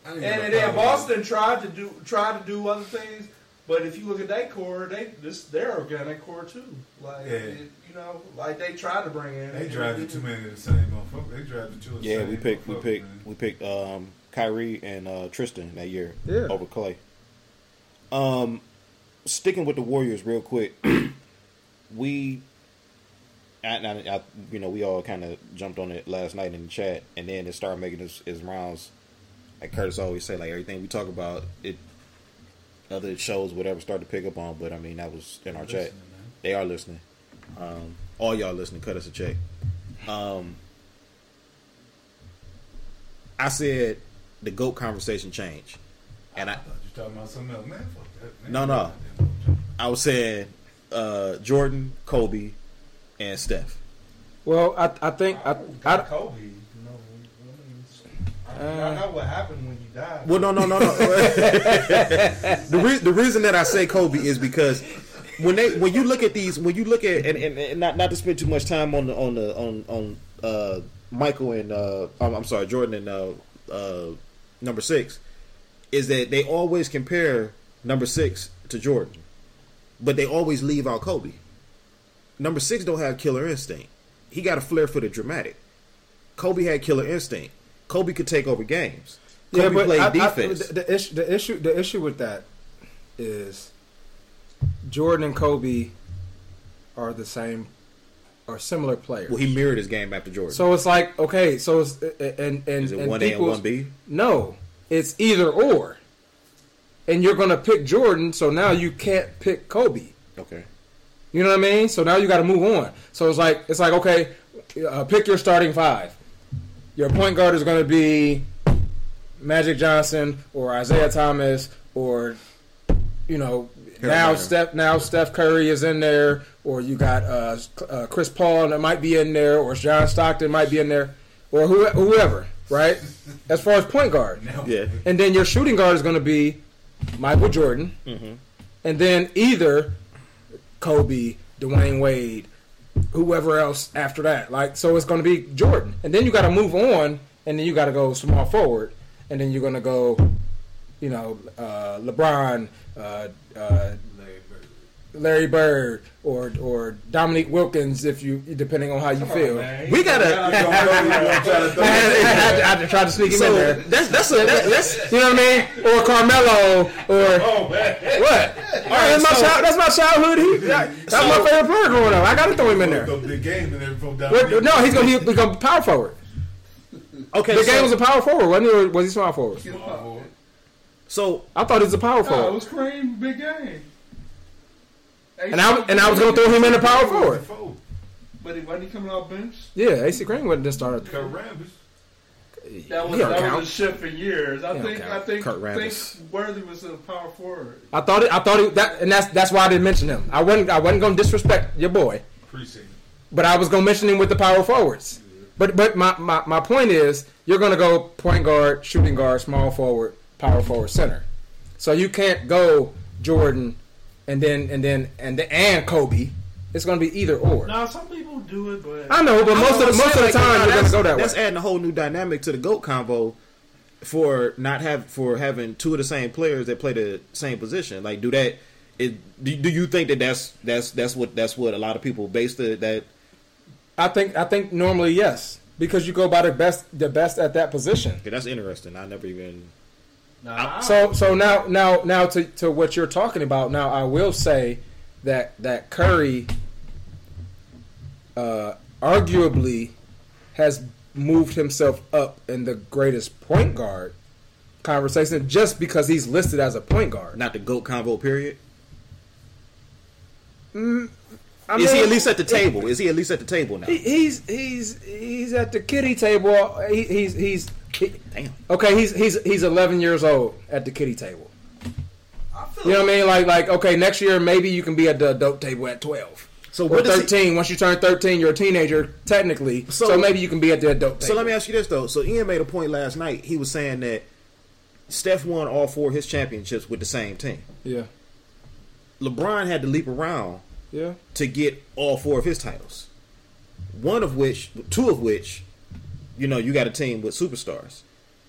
And, got and then Boston tried to do tried to do other things, but if you look at that core, they this they're organic core too. Like Yeah. it, you know, like they tried to bring in. with it. They drafted too many of the same motherfuckers. They drafted two of the Yeah, same we picked we picked man. we picked um Kyrie and uh, Tristan that year Yeah. over Klay. Um, sticking with the Warriors real quick, (clears throat) we, I, I, I, you know, we all kind of jumped on it last night in the chat, and then it started making its, its rounds. Like Curtis always say, like everything we talk about, it other shows, whatever, start to pick up on. But I mean, that was in our chat. Listening, man. They are listening. Um, all y'all listening, cut us a check. Um, I said the goat conversation changed, and I thought you were talking about something else, man. Fuck that. Man. No, no. I was saying uh, Jordan, Kobe, and Steph. Well, I I think I, got I Kobe. You know, I, mean, I, I know what happened when you died. Well, no, no, no, no. (laughs) the re- the reason that I say Kobe is because when they when you look at these when you look at and, and, and not not to spend too much time on the on the on on uh, Michael and uh, I'm, I'm sorry Jordan and uh, uh, number six is that they always compare number six to Jordan, but they always leave out Kobe. Number six don't have killer instinct. He got a flair for the dramatic. Kobe had killer instinct. Kobe could take over games. Kobe played I- I- defense. the, the issue, the issue, the issue with that is Jordan and Kobe are the same are similar players. well, he mirrored his game after Jordan. so it's like okay, so it's and and is it and one A and one B? No, it's either or, and you're gonna pick Jordan. So now you can't pick Kobe. Okay. You know what I mean? So now you got to move on. So it's like it's like okay, uh, pick your starting five. Your point guard is going to be Magic Johnson or Isiah Thomas or you know now Steph now Steph Curry is in there or you got uh, uh, Chris Paul that might be in there or John Stockton might be in there or who, whoever right? (laughs) As far as point guard. Yeah. and then your shooting guard is going to be Michael Jordan, and then either Kobe, Dwyane Wade, whoever else after that. Like, so it's going to be Jordan, and then you got to move on, and then you got to go small forward, and then you're going to go, you know, uh, LeBron, uh, uh, Larry Bird. Or or Dominique Wilkins, if you depending on how you oh, feel. man. We gotta. I had, to try to sneak him so in there. that's that's a that, that's You know what I mean? Or Carmelo, or Oh what? All right, that's my so- child. That's my childhood. He, that's So- my favorite player growing up. I got to throw him in there. The big game and everything down What- there. no, he's gonna he, become power forward. okay. The so, game was a power forward, wasn't he? Or was he small forward? so I thought he was a power No, it forward. was Kareem, big game. And I and I was gonna throw him in the power forward. But he wasn't he coming off bench? Yeah, AC Green wouldn't have started. Kurt Rambis. That was He don't that count. was a shift in years. I He think count. I think Kurt think Rambis. Worthy was a power forward. I thought it. I thought it. That and that's that's why I didn't mention him. I wasn't. I wasn't gonna disrespect your boy, Precinct. but I was gonna mention him with the power forwards. But but my, my, my point is, you're gonna go point guard, shooting guard, small forward, power forward, center. So you can't go Jordan, and then and then and then, and Kobe. It's gonna be either or. Now some people do it, but I know, but most of the, most of the like, time nah, you're gonna go that That's way. That's adding a whole new dynamic to the goat combo for not have for having two of the same players that play the same position. Like, do that? It, do, do you think that that's that's that's what that's what a lot of people base the that I think I think normally yes, because you go by the best the best at that position. okay, that's interesting. I never even nah, So so now now now to, to what you're talking about now I will say that that Curry uh, arguably has moved himself up in the greatest point guard conversation just because he's listed as a point guard. not the goat convo period. I is he at least at the table? Is he at least at the table now? He, he's he's he's at the kitty table. He, he's he's he, Damn. okay. He's he's he's 11 years old at the kitty table. You know what I mean? Like like okay, next year maybe you can be at the adult table at 12 So or what does he- 13. Once you turn 13, you're a teenager technically. So, So- maybe you can be at the adult table. So let me ask you this though. So Ian made a point last night. He was saying that Steph won all four of his championships with the same team. Yeah, LeBron had to leap around yeah. to get all four of his titles. One of which, two of which, you know, you got a team with superstars.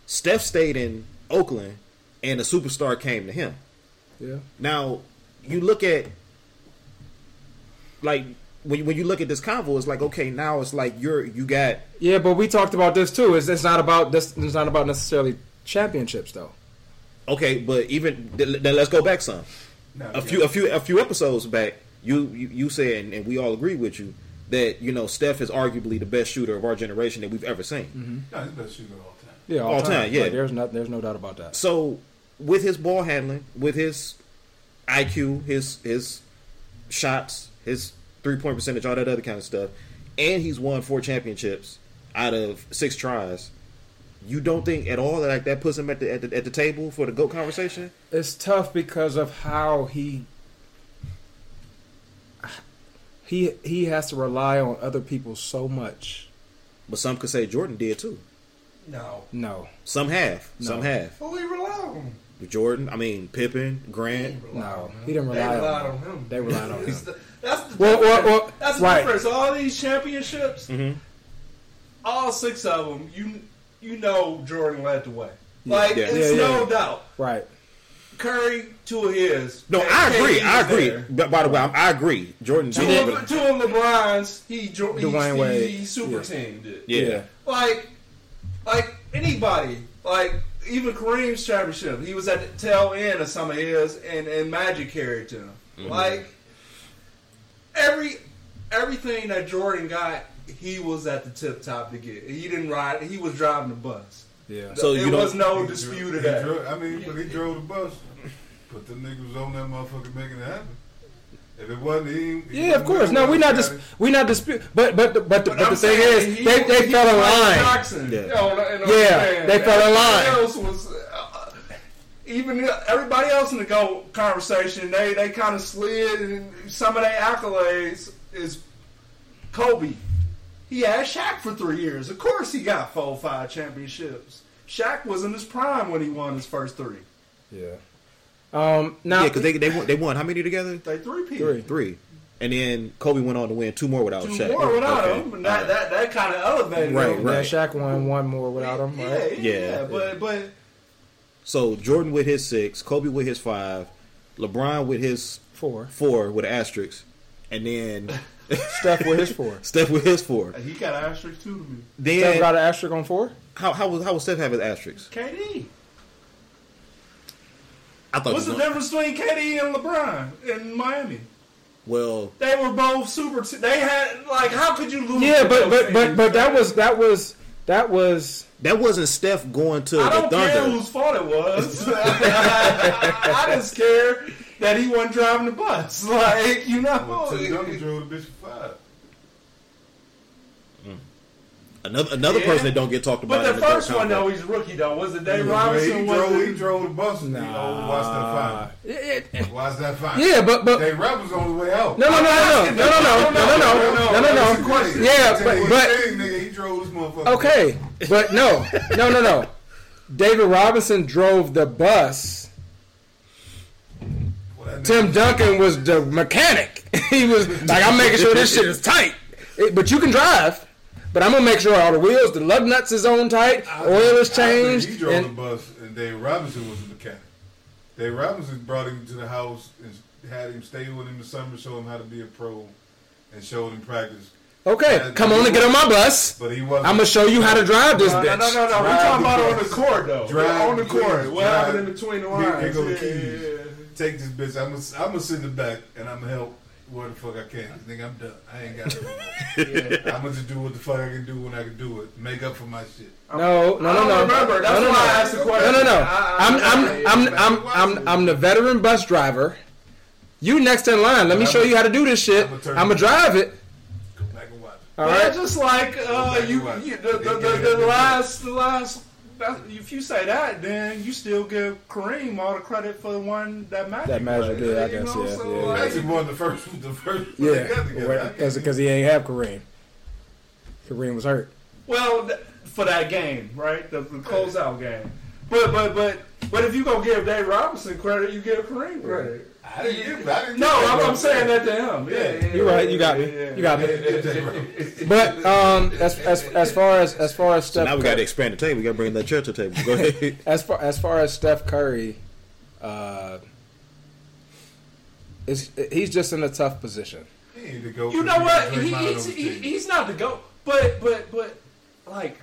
Steph stayed in Oakland, and a superstar came to him. Yeah. Now, you look at like when you, when you look at this convo, it's like okay, now it's like you're you got Yeah, but we talked about this too. It's, it's not about this. It's not about necessarily championships though. okay, but even then let's go back some. Now, a few a few a few episodes back, you you, you said, and, and we all agree with you that you know Steph is arguably the best shooter of our generation that we've ever seen. No, he's the best shooter of all time. Yeah, all, All time. time, yeah. Like, there's not. There's no doubt about that. So with his ball handling, with his IQ, his his shots, his three point percentage, all that other kind of stuff, and he's won four championships out of six tries. You don't think at all that like that puts him at the at the, at the table for the goat conversation? It's tough because of how he he he has to rely on other people so much. But some could say Jordan did too. no. No, Some have, some have. Who we rely on? Jordan, I mean Pippen, Grant. no, he didn't They rely relied on. on him. They relied on (laughs) him. That's the, that's the Well, well, difference. well, that's the right. difference. All these championships, Mhm. all six of them, you you know Jordan led the way. Like Yeah. it's Yeah, no yeah. doubt. Right. Curry, two of his. No, I agree. I agree. there. But by the way, I, I agree. Jordan Two did. of, but- two of LeBron's, he jo- he, Dwyane he, Wade. he super Yeah. teamed it. Yeah. Like, like anybody, like even Kareem's championship, he was at the tail end of some of his, and, and Magic carried to him. Mm-hmm. Like every everything that Jordan got, he was at the tip top to get. He didn't ride. He was driving the bus. Yeah. So it you was no dispute of that. drove- I mean, but he drove the bus. But the niggas on that motherfucker making it happen. If it wasn't him, Yeah, of course. have No, we not got dis- it. we not dispute. But but the, but the, but I'm the thing is, he- they they he fell in line. Jackson, Yeah. you know, in the Yeah, they fell in line. Everybody else was, uh, even everybody else in the go conversation, they they kind of slid, and some of their accolades is Kobe. He had Shaq for three years. Of course, he got four, five championships. Shaq was in his prime when he won his first three. Yeah. Um. Now. Yeah, because they they won, they won how many together? They three people. Three. Three. And then Kobe went on to win two more without Two Shaq. more without Okay. him, and that, that, that kind of elevated Right, him. yeah, right. Shaq won one more without him. Yeah, Right. yeah, Yeah. but but So Jordan with his six, Kobe with his five, LeBron with his Four. four with an asterisk, and then (laughs) Steph with his four. Steph with his four. he got an asterisk too to me. Steph Then got an asterisk on four. how how was how was Steph have his asterisk? KD. I thought. What's the was- difference between KD and LeBron in Miami? Well, They were both super. T- they had like, how could you lose? Yeah, but but but but that was that was that was that wasn't Steph going to I the don't care whose fault it was. (laughs) I just care that he wasn't driving the bus. (laughs) Like you know, Well, Tim Duncan drove the bitch for five. Another another Yeah. person that don't get talked about. but the in GOAT first one though, he's rookie though. Was it Dave He Robinson? Was drove, he drove the bus. And, you know, watch that uh, Yeah, final. Watch that final. yeah, but but Dave Robinson's on his way out. no no no no no no no no no no no no no. Yeah, but but Hey, nigga, he drove this motherfucker. okay, but no no no no. David Robinson drove the bus. Well, that Tim nigga- Duncan was the mechanic. (laughs) he was like, I'm making sure this shit is tight. It- but you can drive. But I'm gonna make sure all the wheels, the lug nuts is on tight, I- oil is I think changed. He drove and- the bus, and Dave Robinson was the mechanic. Dave Robinson brought him to the house and had him stay with him in the summer, show him how to be a pro, and showed him practice. okay, come on and get on my bus. But he wasn't. I'm gonna show you how to drive this No, no, bitch. no, no, no. We're talking about on the court though. Drive on the the court. keys. What Drive- happened in between the lines? here go the Yeah, keys. yeah, yeah. Take this bitch. I'm gonna, I'm gonna sit in the back, and I'm gonna help where the fuck I can. (laughs) I think I'm done. I ain't got it. no. I'm gonna just do what the fuck I can do when I can do it. Make up for my shit. No, no, I no, no. remember. That's no, no, why I no. asked the question. No, no, no. I- I- I'm, I- I'm, I'm, I'm, I'm, I'm the veteran bus driver. You next in line. Let me show you how to do this shit. I'ma turn I'm gonna it- drive it. Go back and watch. All just like uh, you, you the, the, the, the last, the last. That- If you say that, then you still give Kareem all the credit for the one that Magic. That Magic played, did, I guess, know, yeah, so, yeah, like, Magic won the first, the first. when they got together. I Yeah, can't because he ain't have Kareem. Kareem was hurt. Well, th- for that game, right? The, the closeout game. But but but but if you gonna give Dave Robinson credit, you give Kareem credit. I didn't give. I didn't No, give I'm, I'm saying that to him. Yeah, yeah, You're right. You got me. yeah, You got me. yeah, yeah. But um, as as as far as as far as So now we got to expand the table. We got to bring that chair to the table. Go ahead. (laughs) as far as far as Steph Curry, uh, is he's just in a tough position. He need to go You know what? He, he's, he, he's not the goat, but but but like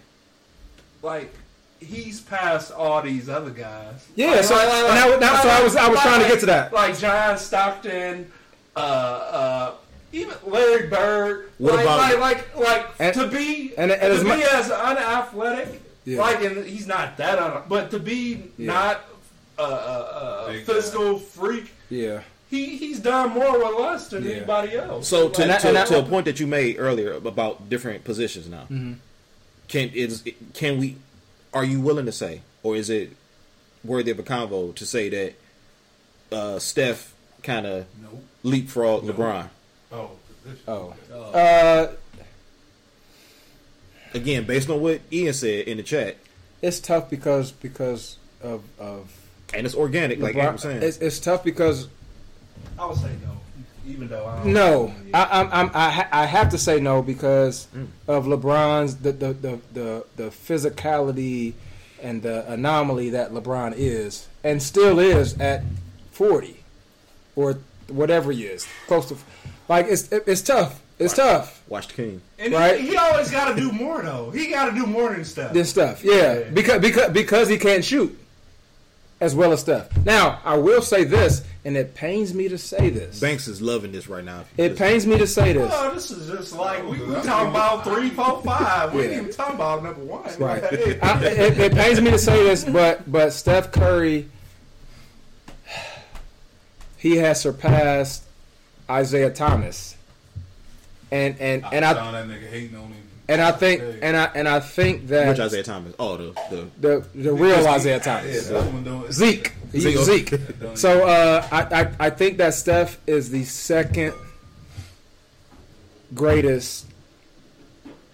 like he's past all these other guys. Yeah, Like- so- like- like- and that was- that- so I was- I was like- trying to get to that. Like John Stockton, uh, uh, even Larry Bird. What like, about- like like like And- to be and- and to as be mu- as unathletic? Yeah. Like, and he's not that, un- but to be Yeah. not a, a, a Big guy. physical freak. Yeah, He, he's done more with less than Yeah. anybody else. So to, And I- to, and to a point that you made earlier about different positions now, Mm-hmm. can is can we? Are you willing to say, or is it worthy of a convo to say that uh, Steph kind of Nope. leapfrog No. LeBron Oh. Oh. uh, again based on what Ian said in the chat, it's tough because because of of and it's organic, like LeBron- I'm saying. It's, it's tough because I would say no, even though I don't No, I, I'm, I'm, I, ha- I have to say no because mm. of LeBron's the, the, the, the, the physicality and the anomaly that LeBron is and still is at 40 or whatever he is close to like it's it, it's tough. It's tough. Watch the King. And Right. he, he always got to do more though. He got to do more than stuff. This stuff, yeah, Yeah. because because because he can't shoot as well as Steph. Now I will say this, and it pains me to say this. Banks is loving this right now. It pains me to say this. Oh, this is just like we, we talking about three, four, five. We Yeah. ain't even talking about number one. Right. (laughs) I, it, it pains me to say this, but but Steph Curry, he has surpassed Isaiah Thomas, and and and I saw that nigga hating on him. And I think and I and I think that Which Isaiah Thomas? Oh, the the the the real Isiah Thomas, that one Zeke, Zeke. Zeke. So uh, I, I I think that Steph is the second greatest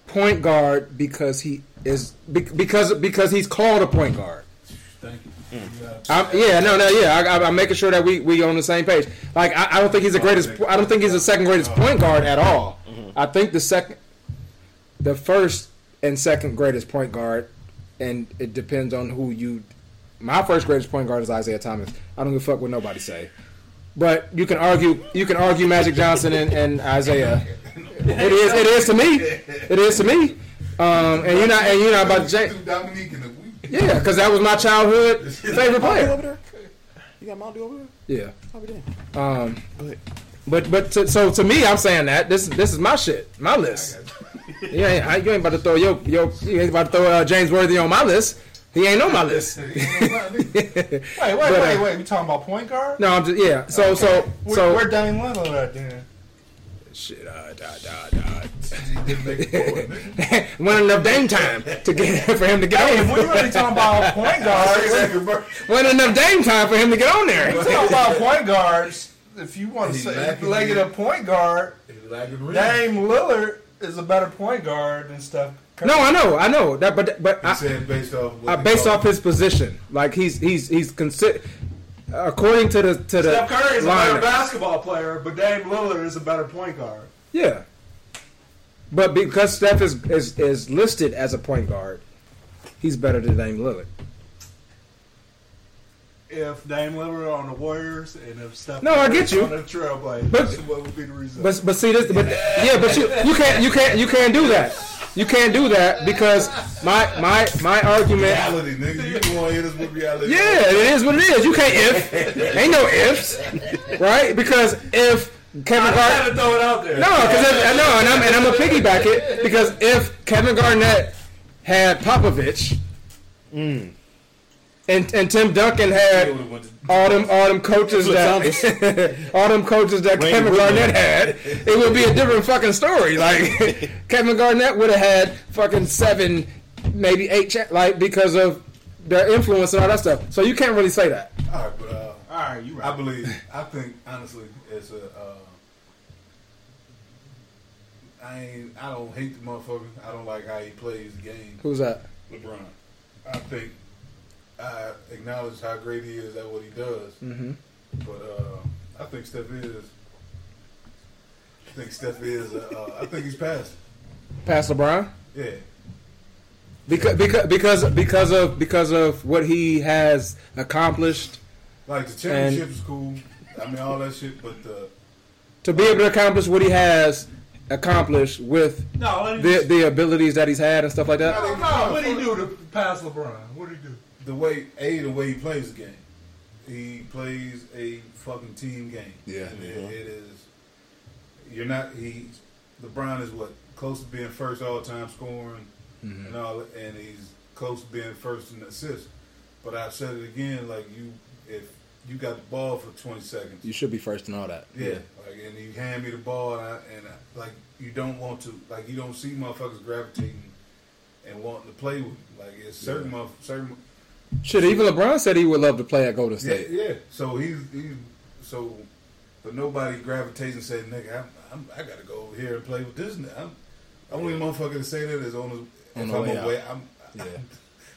point guard because he is because because he's called a point guard. Thank you. Mm. I'm, yeah, no, no, yeah. I, I, I'm making sure that we we on the same page. Like I, I don't think he's the greatest. I don't think he's the second greatest point guard at all. I think the second, the first and second greatest point guard, and it depends on who you. My first greatest point guard is Isiah Thomas. I don't give a fuck what nobody say. But you can argue, you can argue Magic Johnson and, and Isaiah. It is, it is to me. It is to me. Um, and you're not, and you're not about to change. Dominique in the week. Yeah, because that was my childhood favorite player. You got Mountain Dew over there? Yeah. Um, but but to, so to me, I'm saying that this this is my shit, my list. (laughs) You ain't, I- you ain't about to throw your your you ain't about to throw uh, James Worthy on my list. He ain't on my list. (laughs) Wait, wait, But, wait, uh, wait. We talking about point guard? No, I'm just yeah. So so Where, so where Dame Lillard at then? shit. Uh, da, da, da. (laughs) He didn't make it forward, nigga. Wasn't enough game time to get for him to get Hey, if on. we really talking about point guards, Wasn't enough game time for him to get on there. we there. talking about point guards. If you want to say lacking like it a point guard, He. Dame Lillard is a better point guard than Steph. Curry. No, I know, I know that, but but He I, said based off. what uh, based called- off his position, like he's he's he's consider according to the to the Steph Curry is a better basketball player, but Dame Lillard is a better point guard. Yeah. But because Steph is, is is listed as a point guard, he's better than Dame Lillard. If Dame Lillard on the Warriors and if Steph No, I get you. on the Trailblazers, But- what would be the result? But but see this but yeah, but you you can't you can't you can't do that. You can't do that because my my my argument Reality, nigga. You don't want to hear this with reality. Yeah, it is what it is. You can't if. Ain't no ifs. Right? Because if Kevin I Garnett to throw it out there. No, because I know, and I'm and I'm gonna piggyback it because if Kevin Garnett had Popovich, and and and Tim Duncan had would've went to- all them all them coaches that (laughs) all them coaches that Randy Kevin Wittman. Garnett had, it would be a different fucking story. Like (laughs) Kevin Garnett would have had fucking seven, maybe eight, cha- like because of their influence and all that stuff. So you can't really say that. All right, but uh, All right, you I right. I believe. I think honestly, it's a. Uh, I ain't. I don't hate the motherfucker. I don't like how he plays the game. Who's that? LeBron. I think I acknowledge how great he is at what he does, Mm-hmm. but uh, I think Steph is. I think Steph is. Uh, I think he's past. Past LeBron. Yeah, Because, because because because of because of what he has accomplished like the championship is cool. I mean all that shit, but uh, to be able to accomplish what he has accomplished with No, let him the the abilities that he's had and stuff like that. no, no, what did he do to pass LeBron? What did he do? The way a the way he plays the game, he plays a fucking team game. Yeah. And it- it is. You're not. He LeBron is what close to being first all time scoring mm-hmm. and all, and he's close to being first in assists. But I've said it again, like you, if you got the ball for 20 seconds, You should be first in all that. yeah, like and you hand me the ball and, I, and I, like you don't want to, like you don't see motherfuckers gravitating and wanting to play with. Like it's certain motherf- certain Shit, even LeBron said he would love to play at Golden State. yeah. yeah. So he's he's so, but nobody gravitates and say, "Nigga, I'm, I'm, I gotta go over here and play with this." I'm only motherfucker to say that is on the On if the I'm way away. out. I'm Yeah. (laughs)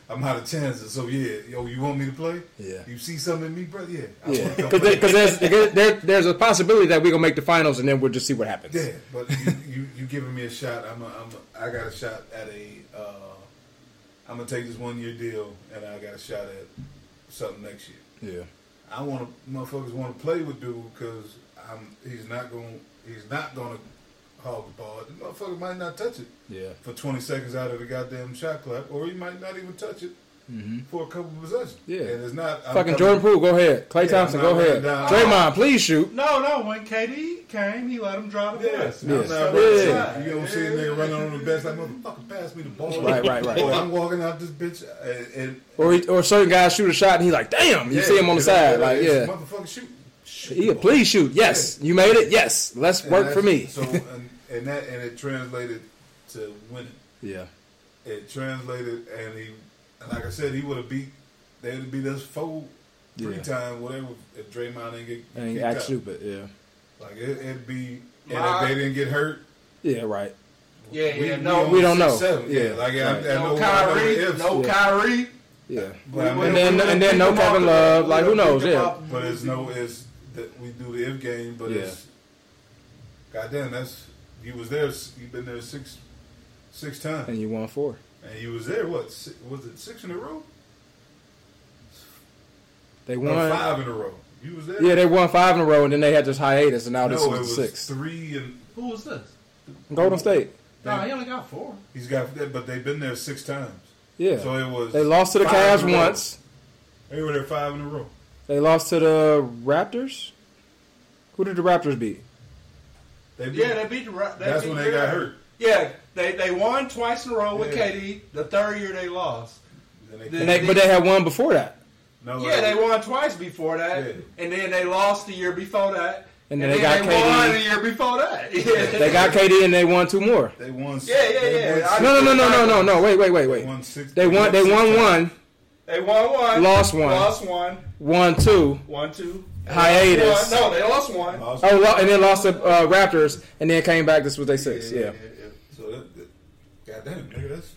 I'm out of chances. So yeah, yo, you want me to play? Yeah. You see something in me, brother? Yeah. I Yeah, because there's (laughs) there, there's a possibility that we're gonna make the finals and then we'll just see what happens. Yeah, but you, you you giving me a shot. I'm a, I'm a, I got a shot at a. Uh, I'm gonna take this one year deal, and I got a shot at something next year. Yeah. I want to motherfuckers want to play with dude because I'm he's not going he's not to hog the ball. The motherfucker might not touch it Yeah. for 20 seconds out of the goddamn shot clock, or he might not even touch it Mm-hmm. for a couple of possessions. Yeah. and it's not I'm Fucking Jordan Poole, go ahead. Klay Yeah, Thompson, go ahead. running down- Draymond, please shoot. No, no. When KD came, he let him draw the Yeah, pass. I'm Yeah. Yeah. You don't see a nigga running on the bench like motherfucker, pass me the ball. Right, right, right. Or I'm walking out this bitch and, and Or he, or certain guys shoot a shot and he's like, damn. You yeah, see him on the it's side, like, like yeah. motherfucker shoot. shoot Yeah, please shoot. Yes, you made it. Yes, let's And work for me. So (laughs) and, and that and it translated to winning. Yeah, It translated, and he, and like I said, he would have beat. They would have beat us four, three Yeah. times, whatever. If Draymond didn't get and he act stupid. Yeah, like it, it'd be, and My- if they didn't get hurt, yeah, right. Yeah, we, yeah. we No, on we don't know. Seven. Yeah, Yeah, like I, I, right. I know, no I know Kyrie, ifs, no Yeah. Kyrie. Yeah, But, I mean, And then- and then no Kevin Love, like, who knows, yeah. but it's no, it's that we do the if game, but Yeah. it's, goddamn, that's you was there. You've been there six, six times. and you won four. And he was there, what, si was it six in a row? They Or won. five in a row. You was there? Yeah, they won five in a row, and then they had this hiatus, and now this no, was it was six. three and Who was this? Golden State. No, he only got four. he's got, but they've been there six times. Yeah, So it was. they lost to the Cavs in a row. once. They were there five in a row. They lost to the Raptors. Who did the Raptors beat? They beat- Yeah, they beat the. Ra- They that's beat when the they got hurt. Yeah, they they won twice in a row with Yeah. KD. The third year they lost. Then they, Then And they, but they had won before that, no, Yeah, they won twice before that, Yeah. and then they lost the year before that, And then they got won KD. the year before that. Yeah, they got KD, and they won two more. They won. Yeah, yeah, they yeah. won I- No, no, no, no, no, no, no. Wait, wait, wait, They wait. won six. They won. They six won times. one, They won one, Lost one. lost one, won two, one two, hiatus. One. No, they lost one. Lost- Oh, lo- and then lost the uh, Raptors, and then came back. This was their six. Yeah. So that, that goddamn nigga, that's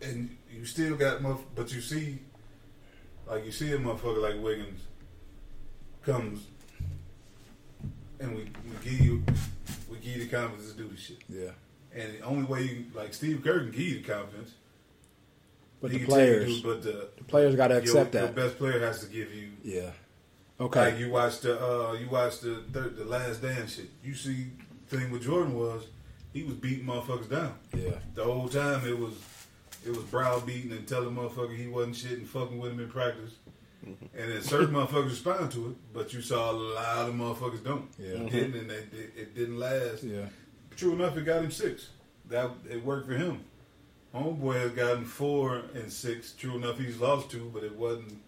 and you still got motherf- but you see, like you see a motherfucker like Wiggins comes, and we, we give you we give you the confidence to do this shit. Yeah. And the only way, you, like Steve Kerr can give you the confidence, But the you players, do, but the, the players got to accept your that. The best player has to give you. Yeah. Okay. Like you watch the uh, you watch the third, the last dance shit. You see, thing with Jordan was he was beating motherfuckers down. Yeah. The whole time it was it was browbeating and telling motherfucker he wasn't shit and fucking with him in practice. Mm-hmm. And then certain motherfuckers respond to it, but you saw a lot of motherfuckers don't. Yeah. Mm-hmm. Didn't, and it, it didn't last. Yeah. True enough, it got him six. That it worked for him. Homeboy has gotten four and six. True enough, he's lost two, but it wasn't.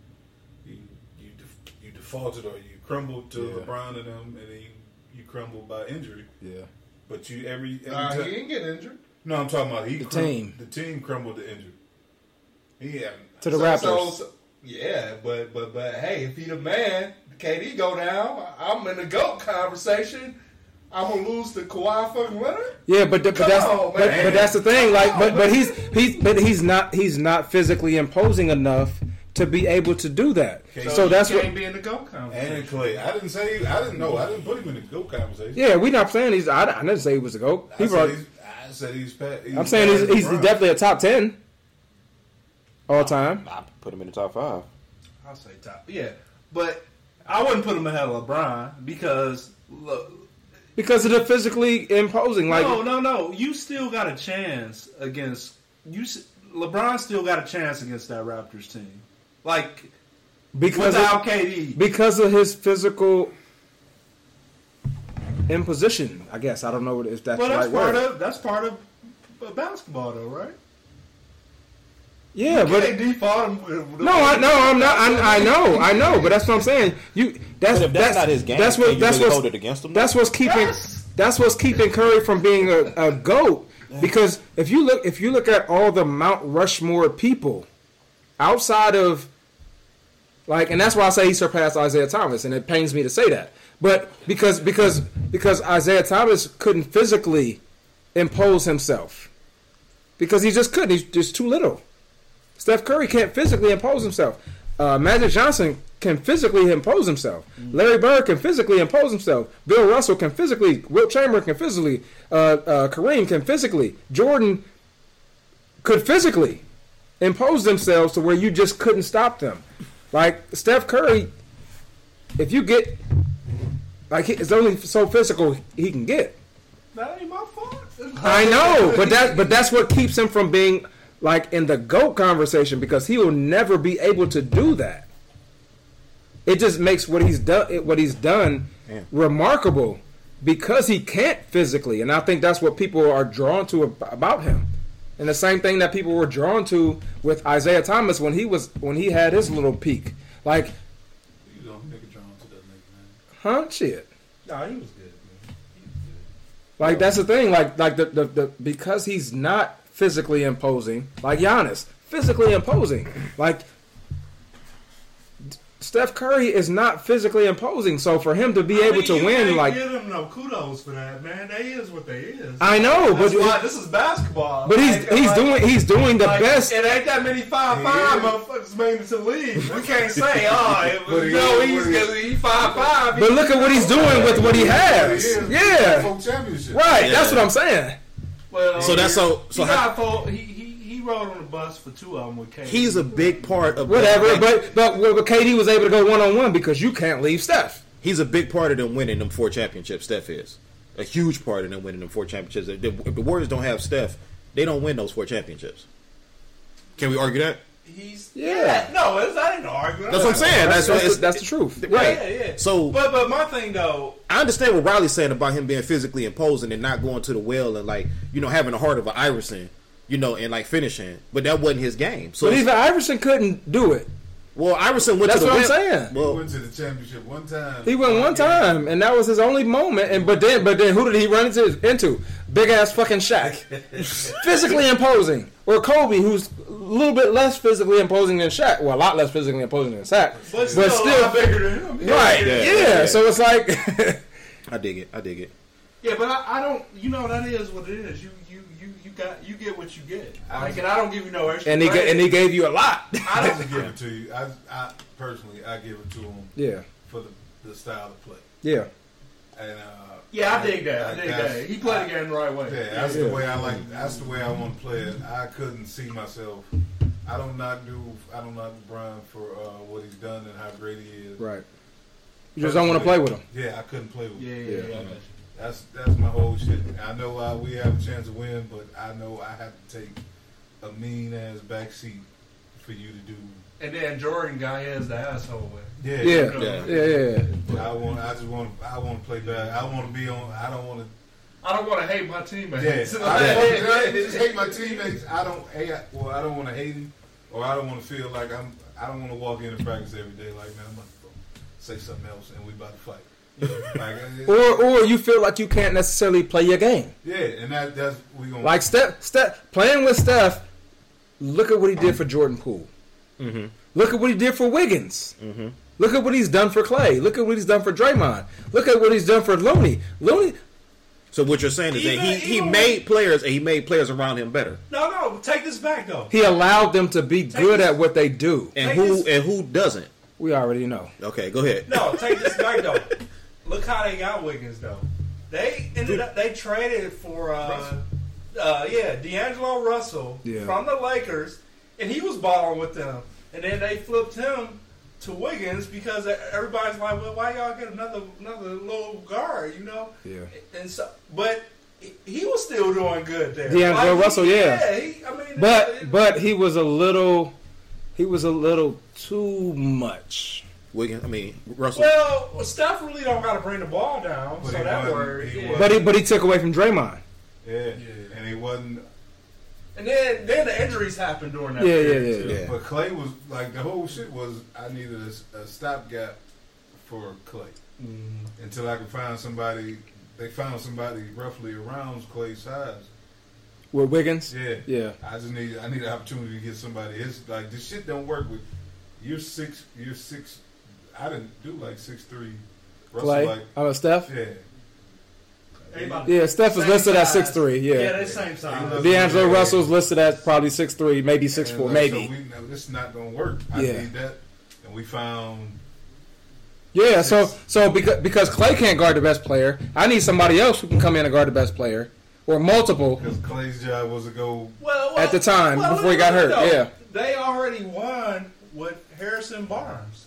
You you, def, you defaulted or you crumbled to Yeah. LeBron and them, and then you, you crumbled by injury. Yeah. But you every, every Uh, time- he didn't get injured. no, I'm talking about he The crum- team. The team crumbled to injury. Yeah, To the So- Raptors. so- so- yeah, but but but hey, if he the man, KD go down. I'm in the goat conversation. I'm gonna lose to Kawhi fucking Leonard. Yeah, but but Come that's on, but, but that's the thing. Like, but but he's he's but he's not he's not physically imposing enough to be able to do that. Okay. So, that's you what. can't be in the goat conversation. and Klay. I didn't say I didn't know. I didn't put him in the go conversation. Yeah, we're not saying he's. I, I didn't say he was a goat. He I, brought, said he's, I said he's. he's I'm saying he's, he's definitely a top ten all time. I put him in the top five. I'll say top. Yeah, but I wouldn't put him ahead of LeBron because look, Because of the physically imposing, like no, no, no. You still got a chance against you. LeBron still got a chance against that Raptors team. Like because without of, KD, because of his physical imposition. I guess I don't know if that's well, the that's right part word. of that's part of uh, basketball, though, right? yeah, but they default him. No, I no, I'm not. I, I know, I know, but that's what I'm saying. You that's But if that's, not his game, That's what you that's really what's hold it against him. that's what's keeping Yes. that's what's keeping Curry from being a, a goat. Because if you look if you look at all the Mount Rushmore people outside of like, and that's why I say he surpassed Isiah Thomas, and it pains me to say that. But because because because Isiah Thomas couldn't physically impose himself because he just couldn't. He's just too little. Steph Curry can't physically impose himself. Uh, Magic Johnson can physically impose himself. Larry Bird can physically impose himself. Bill Russell can physically. Wilt Chamberlain can physically. Uh, uh, Kareem can physically. Jordan could physically impose themselves to where you just couldn't stop them. Like Steph Curry, if you get like it's only so physical he can get. That ain't my fault. I know, but that but that's what keeps him from being like in the goat conversation because he will never be able to do that. It just makes what he's done what he's done Yeah. remarkable because he can't physically, and I think that's what people are drawn to about him. And the same thing that people were drawn to with Isiah Thomas when he was when he had his little peak. Like, You don't nigga drawn to that nigga, man. huh? Shit. No, he was good. Man. He was good. Like that's the thing. Like like the, the, the because he's not physically imposing, like Giannis, physically imposing. Like Steph Curry is not physically imposing, so for him to be I able mean, to you win, like give him no kudos for that, man. They is what they is. I know, That's but why this is basketball. but he's Like, he's like- doing he's doing the like, best. It ain't that many five five motherfuckers made it to the league. We (laughs) can't say, oh, it was, he no, is he's what he is. because he five five. But look at what he's doing with what he has. He is Yeah, championship. right. Yeah. That's what I'm saying. Well, So that's so. So he how, got full, he, he he rode on the bus for two of them with KD. he's a big part of Whatever. But but but KD was able to go one on one because you can't leave Steph. he's a big part of them winning them four championships. Steph is a huge part of them winning them four championships. If the, if the Warriors don't have Steph, they don't win those four championships. Can we argue that? He's Yeah. No, it's, I didn't argue. That's what I'm saying. That's, That's, that's, the, that's the truth. right. Yeah, yeah. So But but my thing though, I understand what Riley's saying about him being physically imposing and not going to the well and like you know having the heart of an Iverson, you know, and like finishing. But that wasn't his game. So But even Iverson couldn't do it. well, Iverson went That's to the what I'm well. saying. He went to the championship one time. He went one time, and that was his only moment. And but then, but then, who did he run into? Into big ass fucking Shaq, (laughs) physically imposing, or Kobe, who's a little bit less physically imposing than Shaq. Well, a lot less physically imposing than Shaq, but still, but still, a lot bigger than him. right? Yeah, Yeah, yeah. So it's like, (laughs) I dig it. I dig it. Yeah, but I, I don't. You know that is what it is. You you you you got you get what you get. Like, and I don't give you no extra. and he ga- and he gave you a lot. I (laughs) I don't give it to you. I, I personally, I give it to him yeah, for the, the style of play. yeah. And uh, Yeah, I dig that. I dig that. He played the game the right way. Yeah, that's Yeah. the way I like. That's the way I want to play it. I couldn't see myself. I don't not do. I don't knock Brian for uh, what he's done and how great he is. Right. You just don't want to play with him. Yeah, I couldn't play with. Yeah, him. yeah, Yeah. yeah. I got you. That's that's my whole shit. I know uh, we have a chance to win, but I know I have to take a mean ass backseat for you to do. And then Jordan guy is the asshole with. Yeah, Yeah, Yeah. yeah, yeah. yeah. I want. I just want. I want to play back. I want to be on. I don't want to. I don't want to hate my teammates. Yeah, (laughs) I don't, I just hate my teammates. I don't hate. Well, I don't want to hate him, or I don't want to feel like I'm. I don't want to walk into practice every day like, man, I'm about to say something else, and we about to fight. Like, Or or you feel like you can't necessarily play your game. yeah, and that that's we gonna Like Steph, Steph playing with Steph. Look at what he did for Jordan Poole. Mm-hmm. Look at what he did for Wiggins. Look at what he's done for Klay. Look at what he's done for Draymond. Look at what he's done for Looney. Looney. So what you're saying is that he, he even made players and he made players around him better. No, no, take this back though. He allowed them to be good this- at what they do. And who this- and who doesn't? We already know. Okay, go ahead. No, take this back though. (laughs) Look how they got Wiggins though. They ended up they traded for uh, uh yeah D'Angelo Russell Yeah. from the Lakers, and he was balling with them. And then they flipped him to Wiggins because everybody's like, well, why y'all get another another little guard, you know? Yeah. And so, but he- was still doing good there. D'Angelo he- Russell, yeah. he, I mean, But it- but he was a little he was a little too much. Wiggins, I mean Russell. well, Steph really don't got to bring the ball down, But so he that wasn't- word. he yeah. But he but he took away from Draymond. yeah, and he wasn't. And then then the injuries happened during that. Yeah, yeah, period, yeah, too. Yeah. But Klay was like the whole shit was I needed a, a stopgap for Klay Mm-hmm. until I could find somebody. They found somebody roughly around Klay's size. With Wiggins? Yeah, Yeah. I just need I need an opportunity to get somebody. It's like this shit don't work with. You're six. You're six. I didn't do like six three. Russell Klay? like Oh, Steph? yeah. Everybody- Yeah, Steph is Same listed at six three. yeah. Yeah, they same size. D'Angelo Yeah. Russell's listed at probably six three, maybe 6'4", And, like, maybe. So we, no, this is not gonna work. I Yeah. need that, and we found Yeah, so so because because Klay can't guard the best player, I need somebody else who can come in and guard the best player, or multiple. because Klay's job was to go. Well, well, At the time, well, before he got hurt, though, yeah. They already won with Harrison Barnes.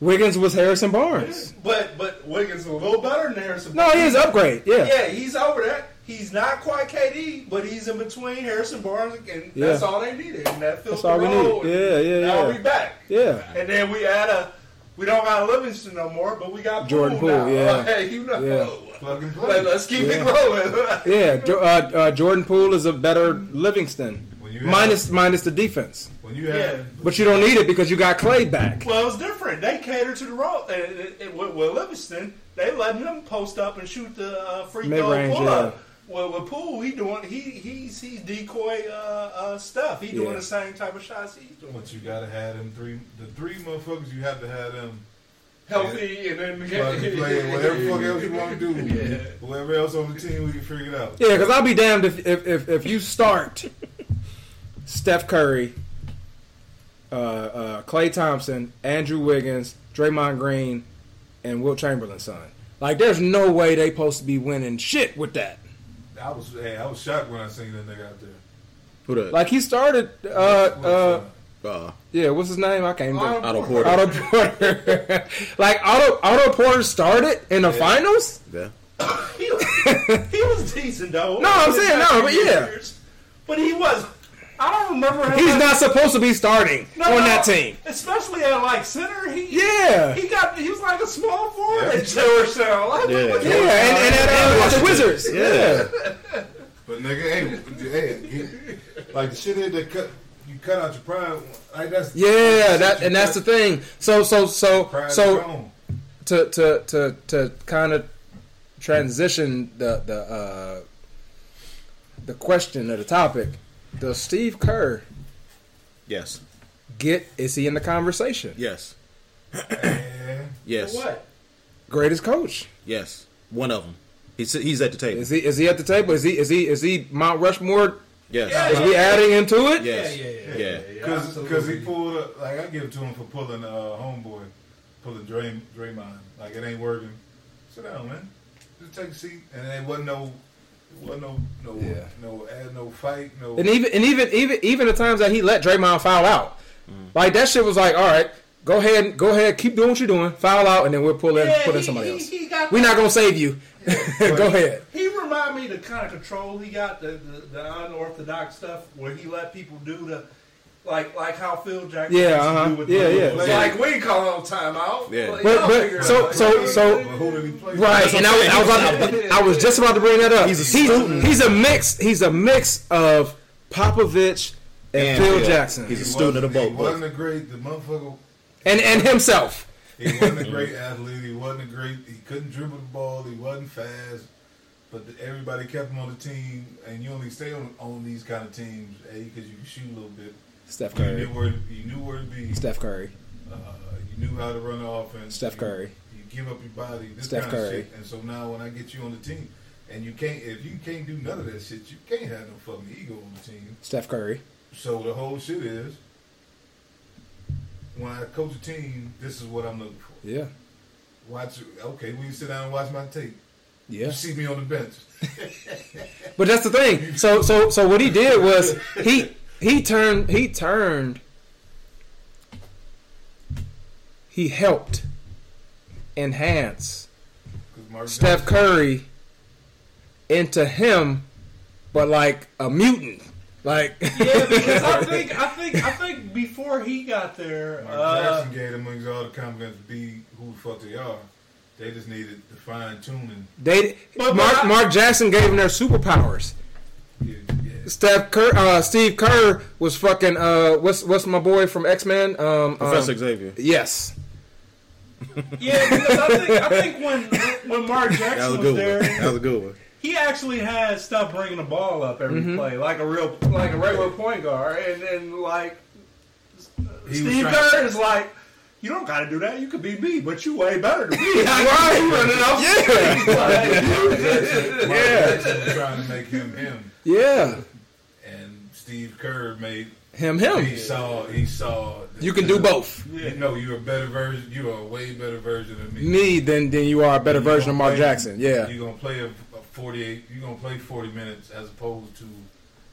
Wiggins was Harrison Barnes. But but Wiggins is a little better than Harrison. Barnes. No, he is upgrade. Yeah, Yeah, he's over that. He's not quite KD, but he's in between Harrison Barnes, and that's Yeah. all they needed. And that That's filled all the we need. Yeah, yeah, Now yeah. we back. yeah. And then we add a. We don't got Livingston no more, but we got Jordan Poole Poole, now. yeah. Hey, you know. Yeah. Plug and Let, us keep Yeah. it rolling. Yeah, (laughs) uh, uh, Jordan Poole is a better Livingston, When you have- minus minus the defense. when you have Yeah. But you don't need it because you got Klay back. Well, it's different. They cater to the role. And, and, and with, with Livingston, they letting him post up and shoot the uh, free throw Mid-range, yeah. Well, with Poole, he doing he he's he's decoy uh, uh, stuff. He doing Yeah. the same type of shots he's doing. But you gotta have them three. The three motherfuckers you have to have them Healthy and then plug and play. Whatever fuck else you want to do. (laughs) Yeah. Whoever else on the team, we can figure it out. Yeah, because I'll be damned if, if, if, if you start Steph Curry, uh, uh, Klay Thompson, Andrew Wiggins, Draymond Green, and Wilt Chamberlain's son. Like, there's no way they supposed to be winning shit with that. I was hey, I was shocked when I seen that nigga out there. Who the Like, he started, uh, uh, uh, yeah, what's his name? I can't remember. Otto Porter? Otto Porter. (laughs) like, Otto, Otto Porter started in the finals? Yeah. (laughs) he, was, he was decent though. No, I'm saying no, but yeah. Years. But he was. I don't remember him. He's not supposed to be starting No, on no, that team. especially at like center. He Yeah. he got he was like a small forward Yeah. at (laughs) Joe or so. Like, Yeah. Yeah, and, and, at, and at the Wizards. Yeah. But nigga, hey, hey, like the shit here that cut you cut out your prime. Like that's Yeah, that and that's the thing. So so so so to to to to kind of transition the the uh, the question or the topic. Does Steve Kerr Yes. get? Is he in the conversation? Yes. (clears throat) Yes. What? Greatest coach. Yes. One of them. He's he's at the table. Is he? Is he at the table? Is he? Is he? Is he Mount Rushmore? Yes. Yeah, Is we adding him to it? Yes. Yeah, yeah, yeah. Yeah. Because he pulled up, like I give it to him for pulling uh, homeboy, pulling Dray, Draymond. Like it ain't working. Sit down, man. Just take a seat. And it wasn't no, it wasn't no, no, Yeah. no, ad, no fight, no. And even and even even even the times that he let Draymond foul out, mm. like that shit was like, all right, go ahead, go ahead, keep doing what you're doing, foul out, and then we'll pull in, Yeah, put in he- somebody he- else. he We're that- not gonna save you. (laughs) go ahead. He remind me the kind of control he got, the, the, the unorthodox stuff where he let people do the, like like how Phil Jackson Yeah, uh-huh. do with Yeah, the yeah. Bulls. Like, we call calling no timeout. Yeah. Like, But- but- figure so- so- so- but who did he play? Right, and I, was- I was about to, I was just about to bring that up. He's a he's, student. he's a mix. He's a mix of Popovich and, And Phil Phil. Jackson, He's a He student of the wasn't- boat. He wasn't a great. The motherfucker. and and himself. He wasn't a great athlete. He wasn't a great. He couldn't dribble the ball. He wasn't fast. But the, everybody kept him on the team, and you only stay on, on these kind of teams, a because you can shoot a little bit. Steph You Curry. knew where you knew where to be. Steph Curry. Uh, you knew how to run the offense. Steph You- Curry. You, give up your body. This Steph kind Curry. of shit. And so now when I get you on the team, and you can't, if you can't do none of that shit, you can't have no fucking ego on the team. Steph Curry. So the whole shit is, when I coach a team, this is what I'm looking for. Yeah. Watch. Okay, when you sit down and watch my tape, Yeah. you see me on the bench. (laughs) But that's the thing. So so so what he did was he he turned he turned he helped enhance Steph Curry into him, but like a mutant. Like Yeah, because I (laughs) think I think I think before he got there, Mark uh, Jackson gave them wings all the confidence to be who the fuck they are. They just needed the fine tuning. they But- but Mark I- Mark Jackson gave him their superpowers. Yeah, yeah. Steph Kerr, uh, Steve Kerr was fucking. Uh, what's what's my boy from X Men? Um, Professor um, Xavier. Yes. (laughs) yeah, because I think I think when when Mark (laughs) That was Jackson a was there, one. That was a good one. he actually had stuff bringing the ball up every Mm-hmm. play, like a real, like a regular point guard, and then like He Steve trying- Kerr is like, you don't got to do that. You could be me, but you way better than me. (laughs) Right. You running off Jackson, Mark Jackson was trying to make him him, Yeah. And Steve Kerr made. Him. Him. He saw. He saw. You can do both. You know, you're a better version. You are a way better version of me. Me than than you are a better You version of Mark play- Jackson. Yeah. You're gonna play a, a 48. You're gonna play 40 minutes as opposed to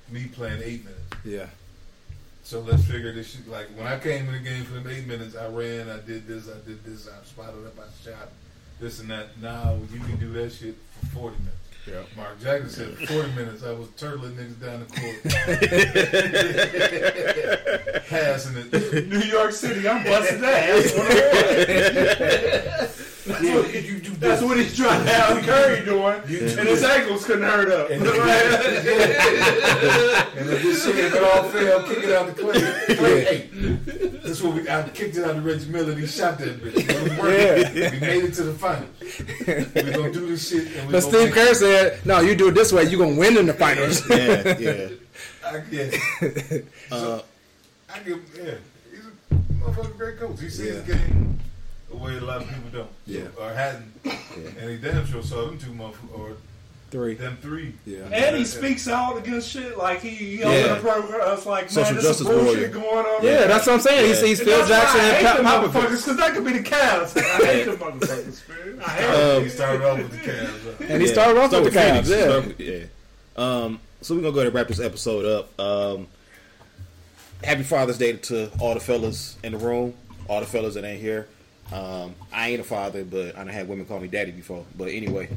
me playing eight minutes. Yeah. So let's figure this shit. Like when I came in the game for the eight minutes, I ran, I did this, I did this, I spotted up, I shot, this and that. Now you can do that shit for 40 minutes. Yeah. Mark Jackson said 40 minutes. I was turtling niggas down the court, (laughs) passing it. New York City, I'm busting ass. (laughs) That's what, you do that's what he's trying to have Curry doing, and his ankles couldn't hurt up. And if this shit if it all fail, kick it out the clay hey, this is what we. I kicked it out to Reggie Miller. and He shot that bitch. It was. We made it to the finals. We're gonna do this shit. And But Steve Kerr said, "No, you do it this way, you're gonna win in the finals." (laughs) Yeah, yeah. I, yeah. Uh, I give. Yeah, he's a motherfucking great coach. He sees Yeah. the game the way a lot of people don't. Yeah. Or hadn't. And he damn sure saw them two motherfuckers or Three. them three. Yeah. And he speaks out against shit like he, he Yeah. opened the program. I was like, man, Social this justice is bullshit warrior. going on. Yeah, that's what I'm saying. Yeah. He sees And Phil Jackson and hate Pat Popovich. because that could be the Cavs. I hate them motherfuckers, man. I hate them. Um, he started off with the Cavs. And he Yeah. started off Start with the Phoenix. Cavs. Yeah. Start with- yeah. Um, so we're gonna go ahead and wrap this episode up. Um, happy Father's Day to all the fellas in the room, all the fellas that ain't here. Um, I ain't a father, but I done had women call me daddy before. But anyway,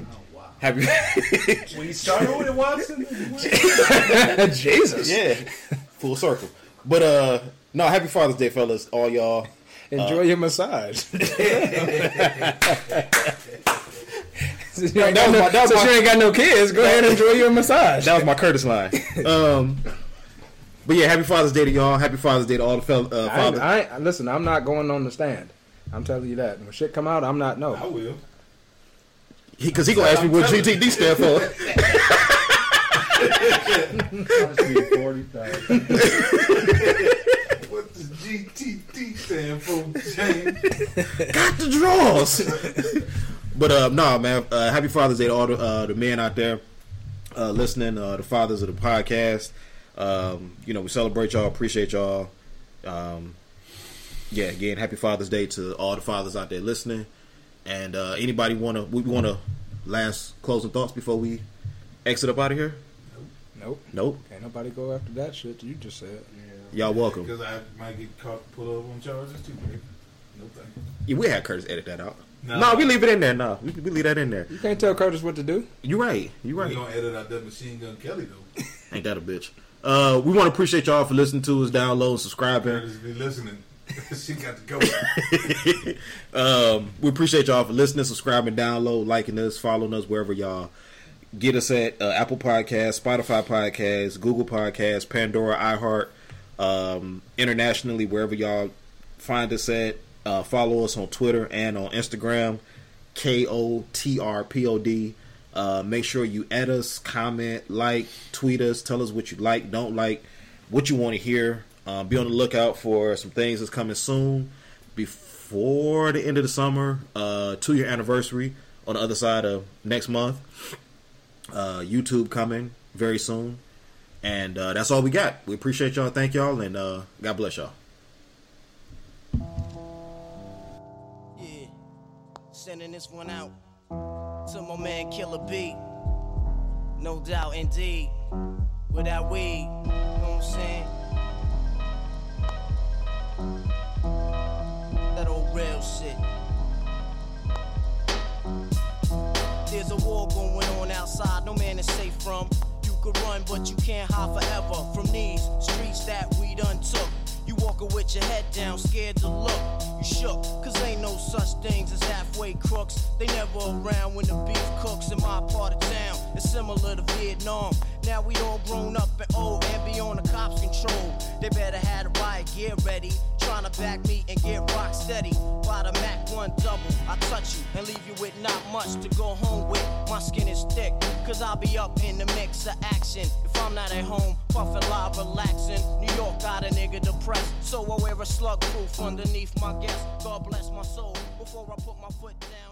happy. (laughs) When you started with it, Watson, (laughs) Jesus. yeah, (laughs) full circle. But uh, no, happy Father's Day, fellas, all y'all. Enjoy your massage. Since you ain't That got was no- my- that was since my- you ain't got no kids, go ahead and enjoy your massage. That was my Curtis line. Um, but yeah, happy Father's Day to y'all. Happy Father's Day to all the fel- uh, I fathers. I ain't, listen, I'm not going on the stand. I'm telling you that. When shit come out, I'm not no. I no. will. Because he, gonna ask me what GTD stand for. (laughs) (laughs) What does GTT stand for, James? got the draws. but uh, no, man. Uh, happy Father's Day to all the uh, the men out there uh, listening. Uh, the fathers of the podcast. Um, you know, we celebrate y'all. Appreciate y'all. Um, yeah, again, happy Father's Day to all the fathers out there listening. And uh, anybody wanna we wanna last closing thoughts before we exit up out of here? Nope. Nope. Can't nobody go after that shit you just said. Yeah. Y'all welcome. Because I might get caught, pulled up on charges too, baby. No thank. Yeah, we had Curtis edit that out. No. No, we leave it in there. No, we, we leave that in there. You can't tell Curtis what to do. You right. You right. We're right. gonna edit out that machine gun Kelly though. Ain't that a bitch? Uh, we want to appreciate y'all for listening to us, download, subscribing. Parents be listening. (laughs) she got to go. (laughs) um, we appreciate y'all for listening, subscribing, download, liking us, following us wherever y'all get us at uh, Apple Podcasts, Spotify Podcasts, Google Podcasts, Pandora, iHeart, um, internationally, wherever y'all find us at. Uh, follow us on Twitter and on Instagram, K O T R P O D. Uh, make sure you add us, comment, like, tweet us, tell us what you like, don't like, what you want to hear. Um, be on the lookout for some things that's coming soon before the end of the summer. Uh, two year anniversary on the other side of next month. Uh, YouTube coming very soon. And uh, that's all we got. We appreciate y'all. Thank y'all. And uh, God bless y'all. Yeah, sending this one out to my man Killer B. No doubt, indeed. Without weed, you know what I'm saying? Real shit. There's a war going on outside, no man is safe from. You could run, but you can't hide forever from these streets that we done took. You walking with your head down, scared to look. You shook, cause ain't no such things as halfway crooks. They never around when the beef cooks in my part of town. It's similar to Vietnam. Now we all grown up and old and beyond the cops' control. They better have the riot gear ready. Trying to back me and get rock steady. By the Mac 1 double, I touch you and leave you with not much to go home with. My skin is thick, cause I'll be up in the mix of action. If I'm not at home, puffin' live, relaxing. New York got a nigga depressed, so I wear a slug proof underneath my guest. God bless my soul before I put my foot down.